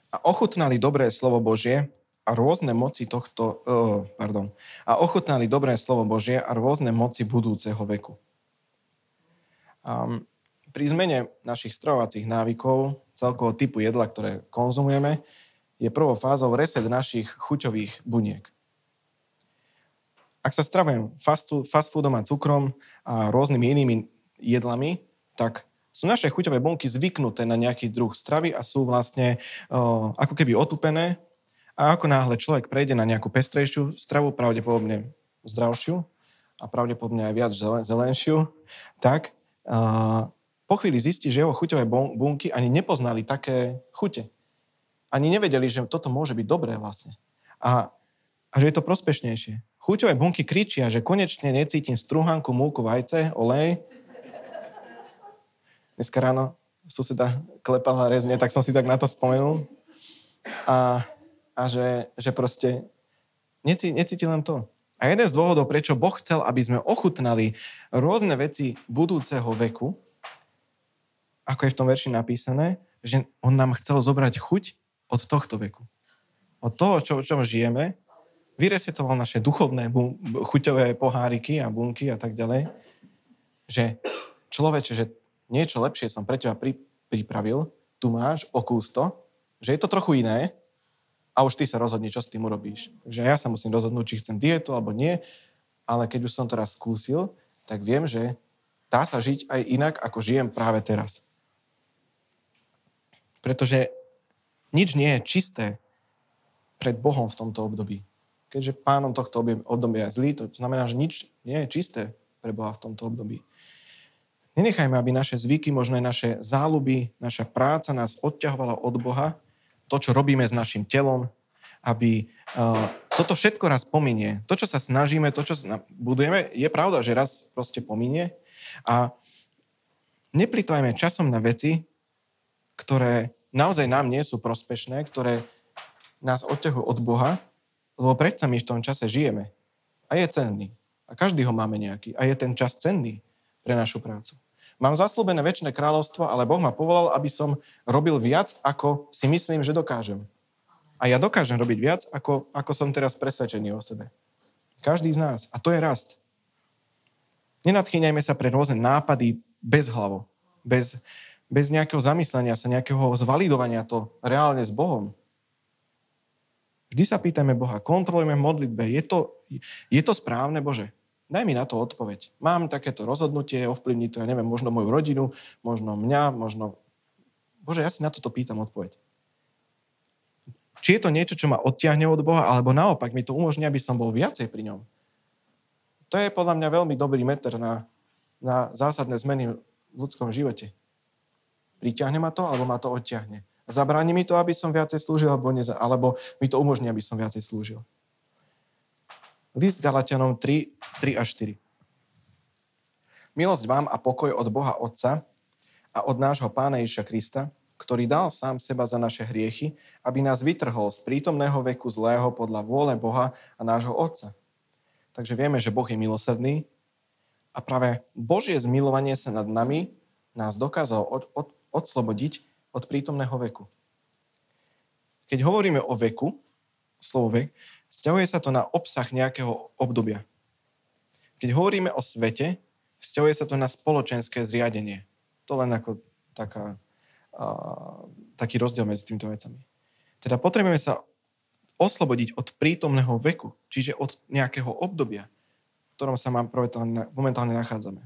A ochutnali dobré slovo Božie a rôzne moci tohto, uh, pardon, a ochutnali dobré slovo Božie a rôzne moci budúceho veku. Um, pri zmene našich stravovacích návykov, celkovo typu jedla, ktoré konzumujeme, je prvou fázou reset našich chuťových buniek. Ak sa stravujem fast, fast foodom a cukrom a rôznymi inými jedlami, tak sú naše chuťové bunky zvyknuté na nejaký druh stravy a sú vlastne uh, ako keby otupené a ako náhle človek prejde na nejakú pestrejšiu stravu, pravdepodobne zdravšiu a pravdepodobne aj viac zelenšiu, tak uh, po chvíli zistí, že jeho chuťové bunky ani nepoznali také chute. Ani nevedeli, že toto môže byť dobré vlastne. A, a že je to prospešnejšie. Chuťové bunky kričia, že konečne necítim struhanku, múku, vajce, olej. Dneska ráno suseda klepala rezne, tak som si tak na to spomenul. A a že, že proste necíti, necíti len to. A jeden z dôvodov, prečo Boh chcel, aby sme ochutnali rôzne veci budúceho veku, ako je v tom verši napísané, že on nám chcel zobrať chuť od tohto veku. Od toho, čo, čom žijeme, vyresetoval naše duchovné bun- chuťové poháriky a bunky a tak ďalej, že človeče, že niečo lepšie som pre teba pri, pripravil, tu máš, okús to, že je to trochu iné, a už ty sa rozhodni, čo s tým urobíš. Takže ja sa musím rozhodnúť, či chcem dietu alebo nie, ale keď už som to raz skúsil, tak viem, že dá sa žiť aj inak, ako žijem práve teraz. Pretože nič nie je čisté pred Bohom v tomto období. Keďže pánom tohto obdobia je zlý, to znamená, že nič nie je čisté pre Boha v tomto období. Nenechajme, aby naše zvyky, možno aj naše záľuby, naša práca nás odťahovala od Boha to, čo robíme s našim telom, aby uh, toto všetko raz pominie. To, čo sa snažíme, to, čo budujeme, je pravda, že raz proste pominie a neplitvajme časom na veci, ktoré naozaj nám nie sú prospešné, ktoré nás odťahujú od Boha, lebo predsa my v tom čase žijeme. A je cenný. A každý ho máme nejaký. A je ten čas cenný pre našu prácu. Mám zaslúbené väčšie kráľovstvo, ale Boh ma povolal, aby som robil viac, ako si myslím, že dokážem. A ja dokážem robiť viac, ako, ako som teraz presvedčený o sebe. Každý z nás. A to je rast. Nenadchýňajme sa pre rôzne nápady bez hlavo. Bez, bez nejakého zamyslenia sa, nejakého zvalidovania to reálne s Bohom. Vždy sa pýtajme Boha, kontrolujeme modlitbe. Je to, je to správne, Bože? Daj mi na to odpoveď. Mám takéto rozhodnutie, ovplyvní to, ja neviem, možno moju rodinu, možno mňa, možno... Bože, ja si na toto pýtam odpoveď. Či je to niečo, čo ma odtiahne od Boha, alebo naopak mi to umožní, aby som bol viacej pri ňom. To je podľa mňa veľmi dobrý meter na, na zásadné zmeny v ľudskom živote. Priťahne ma to, alebo ma to odtiahne. Zabráni mi to, aby som viacej slúžil, alebo, neza, alebo mi to umožní, aby som viacej slúžil. List Galatianom 3, 3 a 4. Milosť vám a pokoj od Boha Otca a od nášho Pána Ježiša Krista, ktorý dal sám seba za naše hriechy, aby nás vytrhol z prítomného veku zlého podľa vôle Boha a nášho Otca. Takže vieme, že Boh je milosrdný a práve Božie zmilovanie sa nad nami nás dokázalo od, od, odslobodiť od prítomného veku. Keď hovoríme o veku, slovo vek, vzťahuje sa to na obsah nejakého obdobia. Keď hovoríme o svete, vzťahuje sa to na spoločenské zriadenie. To len ako taká, a, taký rozdiel medzi týmito vecami. Teda potrebujeme sa oslobodiť od prítomného veku, čiže od nejakého obdobia, v ktorom sa momentálne nachádzame.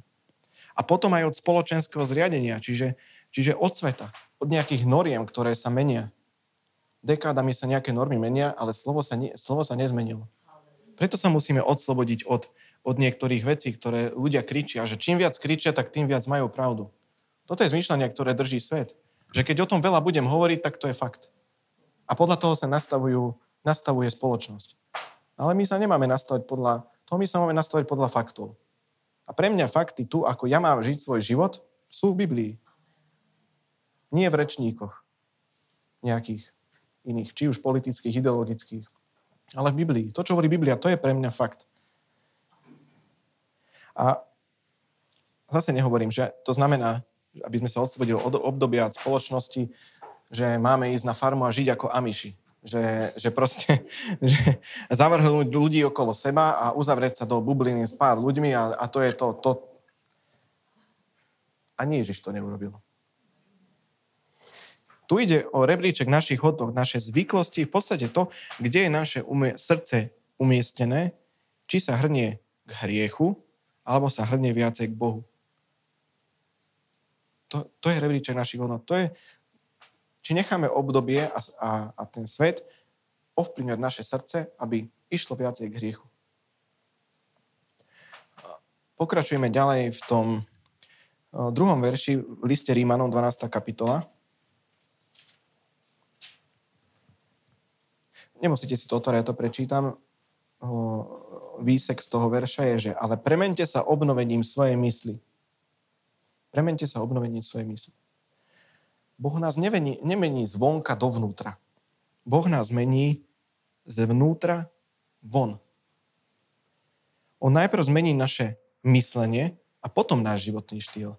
A potom aj od spoločenského zriadenia, čiže, čiže od sveta, od nejakých noriem, ktoré sa menia. Dekádami sa nejaké normy menia, ale slovo sa, ne, slovo sa nezmenilo. Preto sa musíme odslobodiť od, od niektorých vecí, ktoré ľudia kričia, že čím viac kričia, tak tým viac majú pravdu. Toto je zmýšľanie, ktoré drží svet. Že keď o tom veľa budem hovoriť, tak to je fakt. A podľa toho sa nastavujú nastavuje spoločnosť. Ale my sa nemáme nastavať podľa toho, my sa máme nastavať podľa faktov. A pre mňa fakty tu, ako ja mám žiť svoj život, sú v Biblii. Nie v rečníkoch nejakých iných, či už politických, ideologických, ale v Biblii. To, čo hovorí Biblia, to je pre mňa fakt. A zase nehovorím, že to znamená, aby sme sa odslobodili od obdobia spoločnosti, že máme ísť na farmu a žiť ako amiši že, že proste že zavrhnúť ľudí okolo seba a uzavrieť sa do bubliny s pár ľuďmi a, a to je to, to. A nie Ježiš to neurobil. Tu ide o rebríček našich hodnot, naše zvyklosti, v podstate to, kde je naše umie- srdce umiestnené, či sa hrnie k hriechu, alebo sa hrnie viacej k Bohu. To, to je rebríček našich hodnot. To je, či necháme obdobie a, a, a ten svet ovplyvňovať naše srdce, aby išlo viacej k hriechu. Pokračujeme ďalej v tom druhom verši v liste Rímanom 12. kapitola. Nemusíte si to otvárať, ja to prečítam. Výsek z toho verša je, že ale premente sa obnovením svojej mysli. Premente sa obnovením svojej mysli. Boh nás nemení, nemení zvonka dovnútra. Boh nás mení zvnútra von. On najprv zmení naše myslenie a potom náš životný štýl.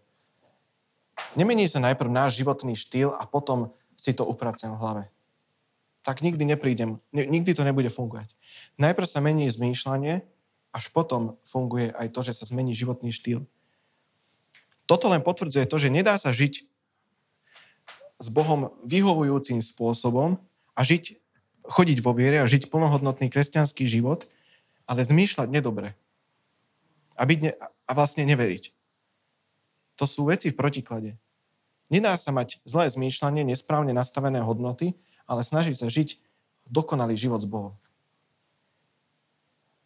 Nemení sa najprv náš životný štýl a potom si to upracem v hlave. Tak nikdy neprídem, nikdy to nebude fungovať. Najprv sa mení zmýšľanie, až potom funguje aj to, že sa zmení životný štýl. Toto len potvrdzuje to, že nedá sa žiť s Bohom vyhovujúcim spôsobom a žiť, chodiť vo viere a žiť plnohodnotný kresťanský život, ale zmýšľať nedobre. A, byť ne, a vlastne neveriť. To sú veci v protiklade. Nedá sa mať zlé zmýšľanie, nesprávne nastavené hodnoty, ale snažiť sa žiť dokonalý život s Bohom.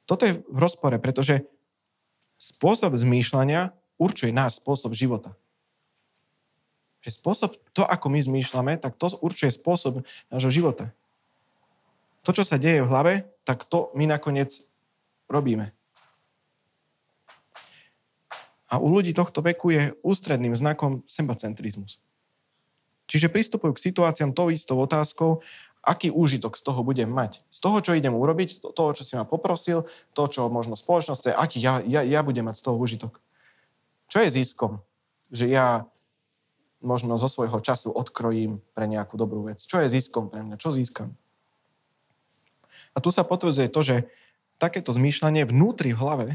Toto je v rozpore, pretože spôsob zmýšľania určuje náš spôsob života že spôsob, to ako my zmýšľame, tak to určuje spôsob nášho života. To, čo sa deje v hlave, tak to my nakoniec robíme. A u ľudí tohto veku je ústredným znakom sebacentrizmus. Čiže pristupujú k situáciám tou istou otázkou, aký úžitok z toho budem mať. Z toho, čo idem urobiť, toho, čo si ma poprosil, to, čo možno spoločnosť aký ja, ja, ja budem mať z toho úžitok. Čo je ziskom? Že ja možno zo svojho času odkrojím pre nejakú dobrú vec. Čo je ziskom pre mňa? Čo získam? A tu sa potvrdzuje to, že takéto zmýšľanie vnútri v hlave,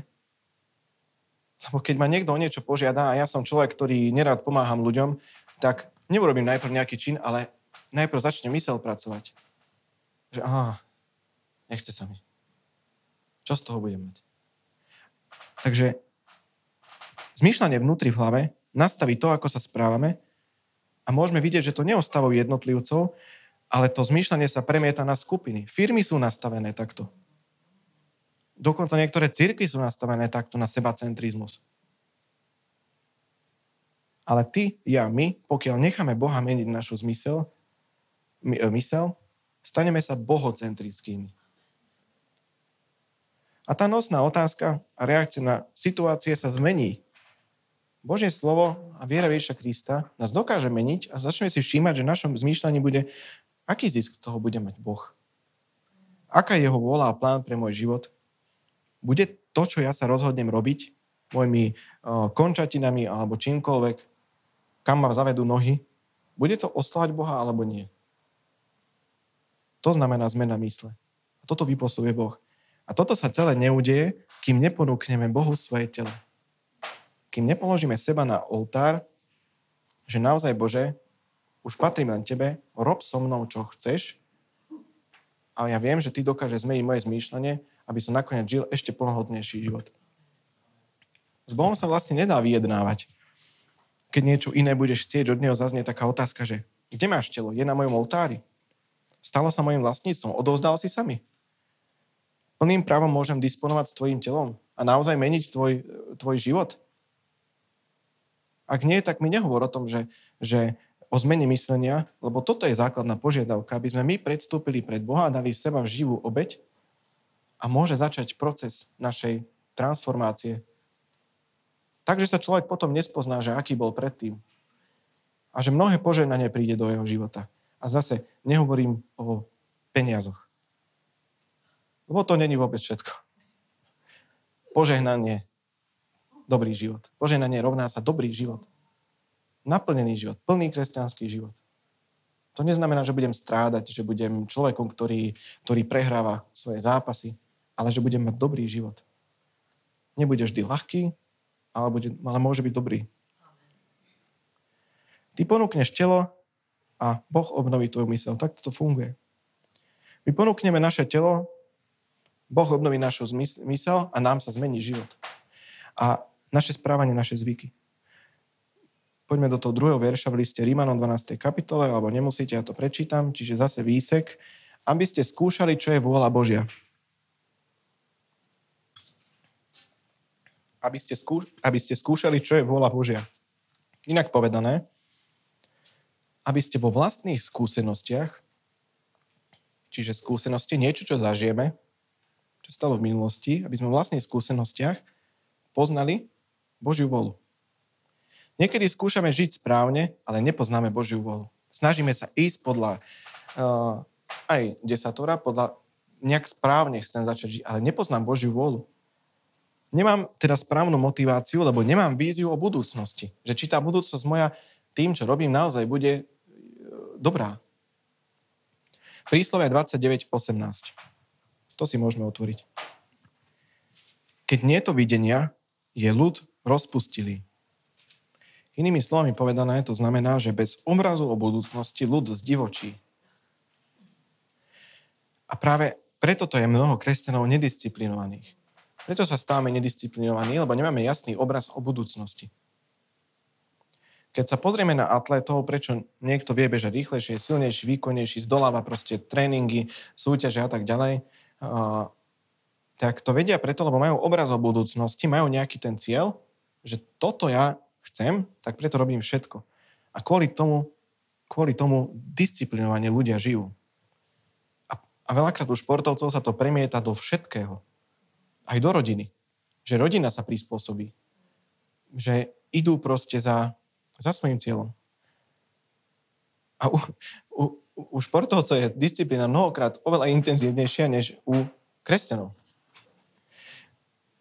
lebo keď ma niekto o niečo požiada a ja som človek, ktorý nerád pomáham ľuďom, tak neurobím najprv nejaký čin, ale najprv začne mysel pracovať. Že aha, nechce sa mi. Čo z toho budem mať? Takže zmýšľanie vnútri v hlave nastaví to, ako sa správame a môžeme vidieť, že to neostávajú jednotlivcov, ale to zmýšľanie sa premieta na skupiny. Firmy sú nastavené takto. Dokonca niektoré cirkvy sú nastavené takto na sebacentrizmus. Ale ty, ja, my, pokiaľ necháme Boha meniť našu zmysel, my, e, mysel, staneme sa bohocentrickými. A tá nosná otázka a reakcia na situácie sa zmení Božie slovo a viera Ježiša Krista nás dokáže meniť a začneme si všímať, že v našom zmýšľaní bude, aký zisk toho bude mať Boh. Aká je jeho vôľa a plán pre môj život? Bude to, čo ja sa rozhodnem robiť, mojimi uh, končatinami alebo čímkoľvek, kam ma zavedú nohy, Bude to oslovať Boha alebo nie? To znamená zmena mysle. A toto vypôsobuje Boh. A toto sa celé neudeje, kým neponúkneme Bohu svoje telo. Kým nepoložíme seba na oltár, že naozaj Bože, už patrím len Tebe, rob so mnou, čo chceš a ja viem, že Ty dokáže zmeniť moje zmýšľanie, aby som nakoniec žil ešte plnohodnejší život. S Bohom sa vlastne nedá vyjednávať. Keď niečo iné budeš chcieť, od Neho zaznie taká otázka, že kde máš telo? Je na mojom oltári? Stalo sa mojim vlastníctvom? Odovzdal si sami? plným právom môžem disponovať s tvojim telom a naozaj meniť tvoj, tvoj život? Ak nie, tak mi nehovor o tom, že, že o zmene myslenia, lebo toto je základná požiadavka, aby sme my predstúpili pred Boha a dali seba v živú obeď a môže začať proces našej transformácie. Takže sa človek potom nespozná, že aký bol predtým. A že mnohé požehnanie príde do jeho života. A zase nehovorím o peniazoch. Lebo to není vôbec všetko. Požehnanie, dobrý život. Požehnanie rovná sa dobrý život. Naplnený život, plný kresťanský život. To neznamená, že budem strádať, že budem človekom, ktorý, ktorý prehráva svoje zápasy, ale že budem mať dobrý život. Nebude vždy ľahký, ale, bude, ale môže byť dobrý. Ty ponúkneš telo a Boh obnoví tvoju mysel. Tak to funguje. My ponúkneme naše telo Boh obnoví našu mysel a nám sa zmení život. A naše správanie, naše zvyky. Poďme do toho druhého verša v liste Rímanom 12. kapitole, alebo nemusíte, ja to prečítam, čiže zase výsek, aby ste skúšali, čo je vôľa Božia. Aby ste, skúš- aby ste skúšali, čo je vôľa Božia. Inak povedané, aby ste vo vlastných skúsenostiach, čiže skúsenosti, niečo, čo zažijeme, čo stalo v minulosti, aby sme v vlastných skúsenostiach poznali Božiu volu. Niekedy skúšame žiť správne, ale nepoznáme Božiu volu. Snažíme sa ísť podľa uh, aj desatora, podľa nejak správne chcem začať žiť, ale nepoznám Božiu volu. Nemám teda správnu motiváciu, lebo nemám víziu o budúcnosti. Že či tá budúcnosť moja tým, čo robím, naozaj bude uh, dobrá. Príslovia 29.18. To si môžeme otvoriť. Keď nie to videnia, je ľud rozpustilý. Inými slovami povedané, to znamená, že bez obrazu o budúcnosti ľud zdivočí. A práve preto to je mnoho kresťanov nedisciplinovaných. Preto sa stávame nedisciplinovaní, lebo nemáme jasný obraz o budúcnosti. Keď sa pozrieme na atletov, prečo niekto vie bežať rýchlejšie, silnejší, výkonnejší, zdoláva proste tréningy, súťaže a tak ďalej, tak to vedia preto, lebo majú obraz o budúcnosti, majú nejaký ten cieľ, že toto ja chcem, tak preto robím všetko. A kvôli tomu, kvôli tomu disciplinovanie ľudia žijú. A, a veľakrát u športovcov sa to premieta do všetkého. Aj do rodiny. Že rodina sa prispôsobí. Že idú proste za, za svojim cieľom. A u, u, u športovcov je disciplína mnohokrát oveľa intenzívnejšia než u kresťanov.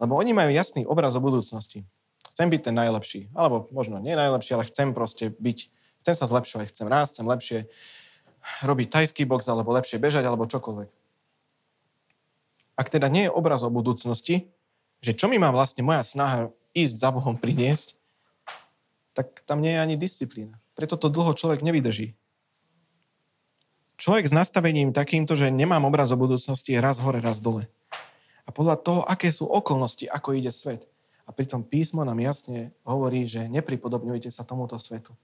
Lebo oni majú jasný obraz o budúcnosti. Chcem byť ten najlepší. Alebo možno nie najlepší, ale chcem proste byť, chcem sa zlepšovať, chcem rásť, chcem lepšie robiť tajský box, alebo lepšie bežať, alebo čokoľvek. Ak teda nie je obraz o budúcnosti, že čo mi má vlastne moja snaha ísť za Bohom priniesť, tak tam nie je ani disciplína. Preto to dlho človek nevydrží. Človek s nastavením takýmto, že nemám obraz o budúcnosti, je raz hore, raz dole. A podľa toho, aké sú okolnosti, ako ide svet. A pritom písmo nám jasne hovorí, že nepripodobňujte sa tomuto svetu.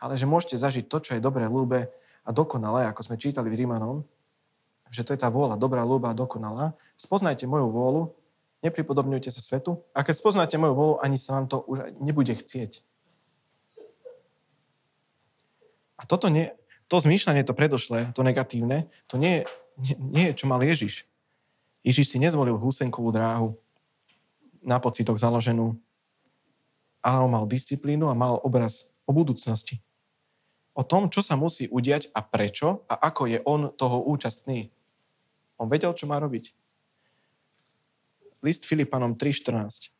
Ale že môžete zažiť to, čo je dobré, ľúbe a dokonalé, ako sme čítali v Rímanom, že to je tá vôľa, dobrá, ľúba dokonalá. Spoznajte moju vôľu, nepripodobňujte sa svetu. A keď spoznáte moju vôľu, ani sa vám to už nebude chcieť. A toto nie, to zmýšľanie, to predošlé, to negatívne, to nie, nie, nie je, čo mal Ježiš. Ježiš si nezvolil húsenkovú dráhu na pocitoch založenú, ale on mal disciplínu a mal obraz o budúcnosti. O tom, čo sa musí udiať a prečo a ako je on toho účastný. On vedel, čo má robiť. List Filipanom 3.14.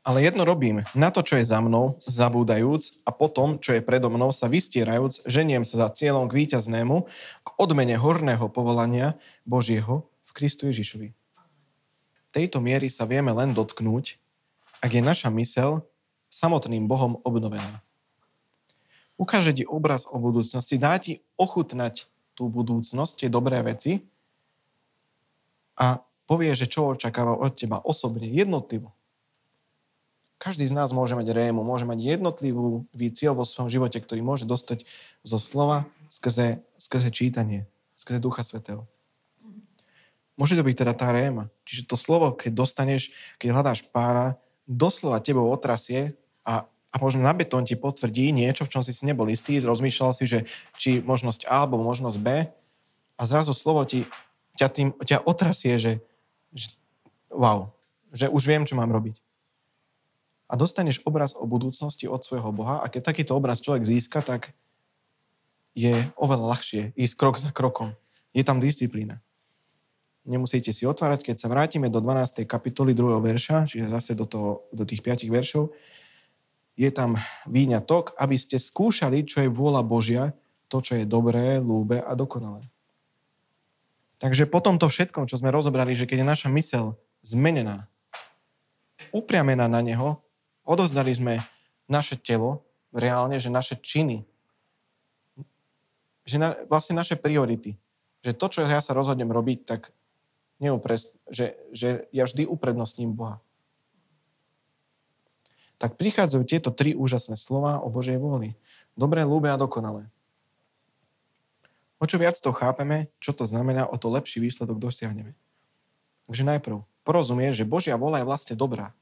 Ale jedno robím, na to, čo je za mnou, zabúdajúc a potom, čo je predo mnou, sa vystierajúc, ženiem sa za cieľom k víťaznému, k odmene horného povolania Božieho v Kristu Ježišovi. Tejto miery sa vieme len dotknúť, ak je naša mysel samotným Bohom obnovená. Ukáže ti obraz o budúcnosti, dá ti ochutnať tú budúcnosť, tie dobré veci a povie, že čo očakáva od teba osobne, jednotlivo. Každý z nás môže mať rému, môže mať jednotlivú cieľ vo svojom živote, ktorý môže dostať zo slova skrze, skrze čítanie, skrze Ducha Svetého. Môže to byť teda tá réma. Čiže to slovo, keď dostaneš, keď hľadáš pána, doslova tebou otrasie a, a možno na betón ti potvrdí niečo, v čom si si nebol istý, rozmýšľal si, že či možnosť A alebo možnosť B a zrazu slovo ti, ťa, tým, ťa otrasie, že, že wow, že už viem, čo mám robiť a dostaneš obraz o budúcnosti od svojho Boha a keď takýto obraz človek získa, tak je oveľa ľahšie ísť krok za krokom. Je tam disciplína. Nemusíte si otvárať, keď sa vrátime do 12. kapitoly 2. verša, čiže zase do, toho, do tých 5 veršov, je tam výňatok, aby ste skúšali, čo je vôľa Božia, to, čo je dobré, lúbe a dokonalé. Takže po tomto všetkom, čo sme rozobrali, že keď je naša mysel zmenená, upriamená na Neho, Odozdali sme naše telo, reálne, že naše činy, že na, vlastne naše priority. Že to, čo ja sa rozhodnem robiť, tak neupres, že, že ja vždy uprednostním Boha. Tak prichádzajú tieto tri úžasné slova o Božej vôli. Dobré, lúbe a dokonalé. O čo viac to chápeme, čo to znamená, o to lepší výsledok dosiahneme. Takže najprv porozumie, že Božia vola je vlastne dobrá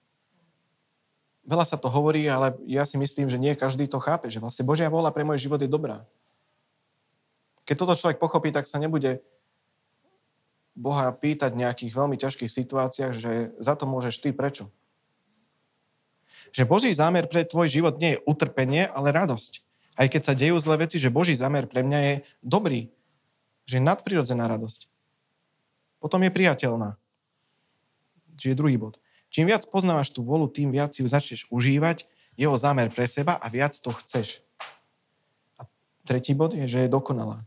veľa sa to hovorí, ale ja si myslím, že nie každý to chápe, že vlastne Božia vôľa pre môj život je dobrá. Keď toto človek pochopí, tak sa nebude Boha pýtať v nejakých veľmi ťažkých situáciách, že za to môžeš ty, prečo? Že Boží zámer pre tvoj život nie je utrpenie, ale radosť. Aj keď sa dejú zlé veci, že Boží zámer pre mňa je dobrý. Že je nadprirodzená radosť. Potom je priateľná. Čiže druhý bod. Čím viac poznávaš tú volu, tým viac si ju začneš užívať, jeho zámer pre seba a viac to chceš. A tretí bod je, že je dokonalá.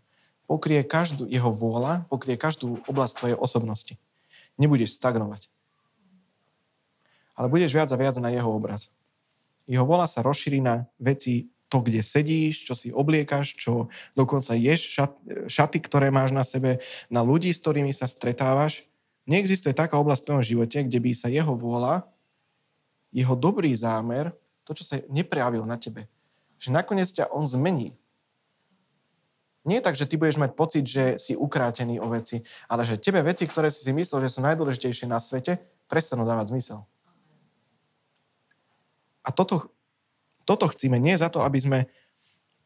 Pokrie každú jeho vôľa, pokrie každú oblasť tvojej osobnosti. Nebudeš stagnovať. Ale budeš viac a viac na jeho obraz. Jeho vôľa sa rozšíri na veci to, kde sedíš, čo si obliekaš, čo dokonca ješ, šat, šaty, ktoré máš na sebe, na ľudí, s ktorými sa stretávaš. Neexistuje taká oblasť v tvojom živote, kde by sa jeho vôľa, jeho dobrý zámer, to, čo sa neprejavil na tebe, že nakoniec ťa on zmení. Nie je tak, že ty budeš mať pocit, že si ukrátený o veci, ale že tebe veci, ktoré si si myslel, že sú najdôležitejšie na svete, prestanú dávať zmysel. A toto, toto chcíme nie za to, aby sme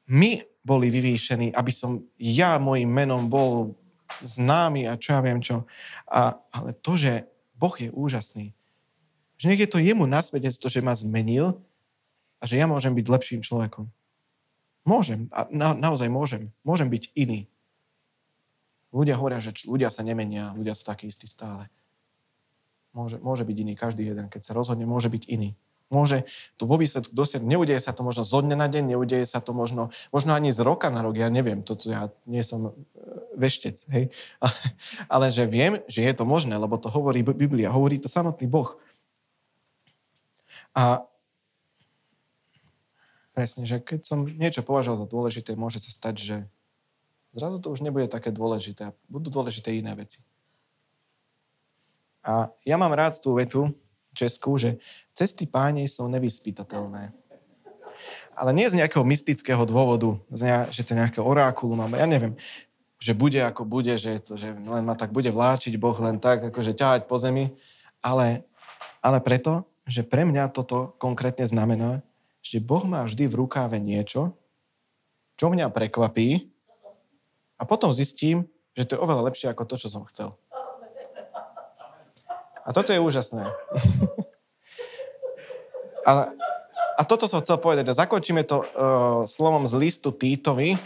my boli vyvýšení, aby som ja mojim menom bol známy a čo ja viem čo. A, ale to, že Boh je úžasný, že nech je to jemu na to, že ma zmenil a že ja môžem byť lepším človekom. Môžem, a na, naozaj môžem. Môžem byť iný. Ľudia hovoria, že ľudia sa nemenia, ľudia sú takí istí stále. Môže, môže byť iný, každý jeden. Keď sa rozhodne, môže byť iný. Môže to vo výsledku dosiahnuť. Neudeje sa to možno zo dňa na deň, neudeje sa to možno, možno ani z roka na rok, ja neviem, toto ja nie som e, veštec, hej. Ale, ale že viem, že je to možné, lebo to hovorí Biblia, hovorí to samotný Boh. A presne, že keď som niečo považoval za dôležité, môže sa stať, že zrazu to už nebude také dôležité. Budú dôležité iné veci. A ja mám rád tú vetu, Česku, že cesty pánej sú nevyspytateľné. Ale nie z nejakého mystického dôvodu, že to je nejaké orákulum, alebo ja neviem, že bude ako bude, že, to, že len ma tak bude vláčiť Boh len tak, akože ťahať po zemi, ale, ale preto, že pre mňa toto konkrétne znamená, že Boh má vždy v rukáve niečo, čo mňa prekvapí a potom zistím, že to je oveľa lepšie ako to, čo som chcel. A toto je úžasné. a, a toto som chcel povedať. A zakončíme to uh, slovom z listu Týtovi,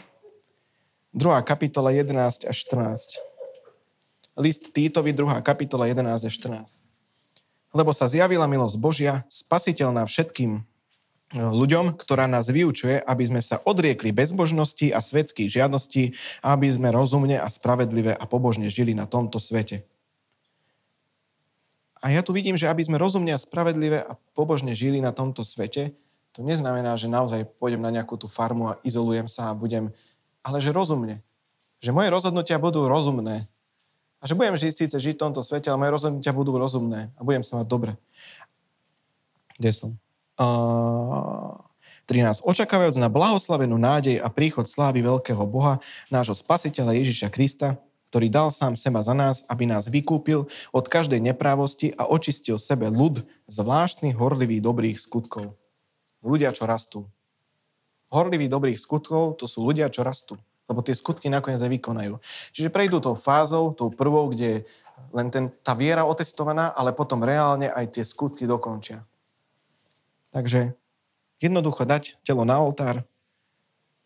2. kapitola 11 až 14. List Týtovi, 2. kapitola 11 až 14. lebo sa zjavila milosť Božia, spasiteľná všetkým e, ľuďom, ktorá nás vyučuje, aby sme sa odriekli bezbožnosti a svetských žiadností, aby sme rozumne a spravedlive a pobožne žili na tomto svete. A ja tu vidím, že aby sme rozumne a spravedlive a pobožne žili na tomto svete, to neznamená, že naozaj pôjdem na nejakú tú farmu a izolujem sa a budem, ale že rozumne. Že moje rozhodnutia budú rozumné. A že budem žiť, síce žiť v tomto svete, ale moje rozhodnutia budú rozumné a budem sa mať dobre. Kde som? Uh, 13. Očakávajúc na blahoslavenú nádej a príchod slávy veľkého Boha, nášho spasiteľa Ježiša Krista, ktorý dal sám seba za nás, aby nás vykúpil od každej neprávosti a očistil sebe ľud zvláštnych, horlivých, dobrých skutkov. Ľudia, čo rastú. Horliví dobrých skutkov, to sú ľudia, čo rastú. Lebo tie skutky nakoniec aj vykonajú. Čiže prejdú tou fázou, tou prvou, kde je len ten, tá viera otestovaná, ale potom reálne aj tie skutky dokončia. Takže jednoducho dať telo na oltár.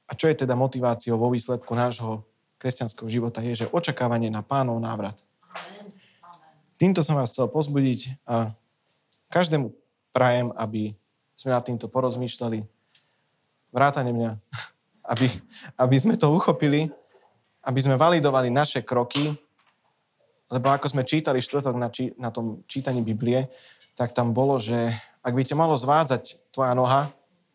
A čo je teda motiváciou vo výsledku nášho kresťanského života je, že očakávanie na pánov návrat. Týmto som vás chcel pozbudiť a každému prajem, aby sme nad týmto porozmýšľali. Vrátane mňa. Aby, aby sme to uchopili, aby sme validovali naše kroky, lebo ako sme čítali štvrtok na, či, na tom čítaní Biblie, tak tam bolo, že ak by ťa malo zvádzať tvoja noha,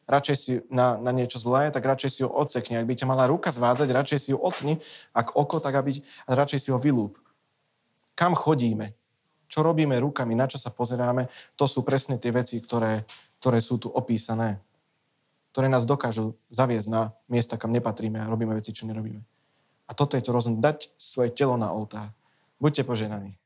radšej si na, na niečo zlé, tak radšej si ho odsekni. Ak by ťa mala ruka zvádzať, radšej si ho otni. Ak oko, tak aby, radšej si ho vylúb. Kam chodíme? Čo robíme rukami? Na čo sa pozeráme? To sú presne tie veci, ktoré, ktoré sú tu opísané. Ktoré nás dokážu zaviesť na miesta, kam nepatríme a robíme veci, čo nerobíme. A toto je to rozhodnúť. Dať svoje telo na oltár. Buďte poženaní.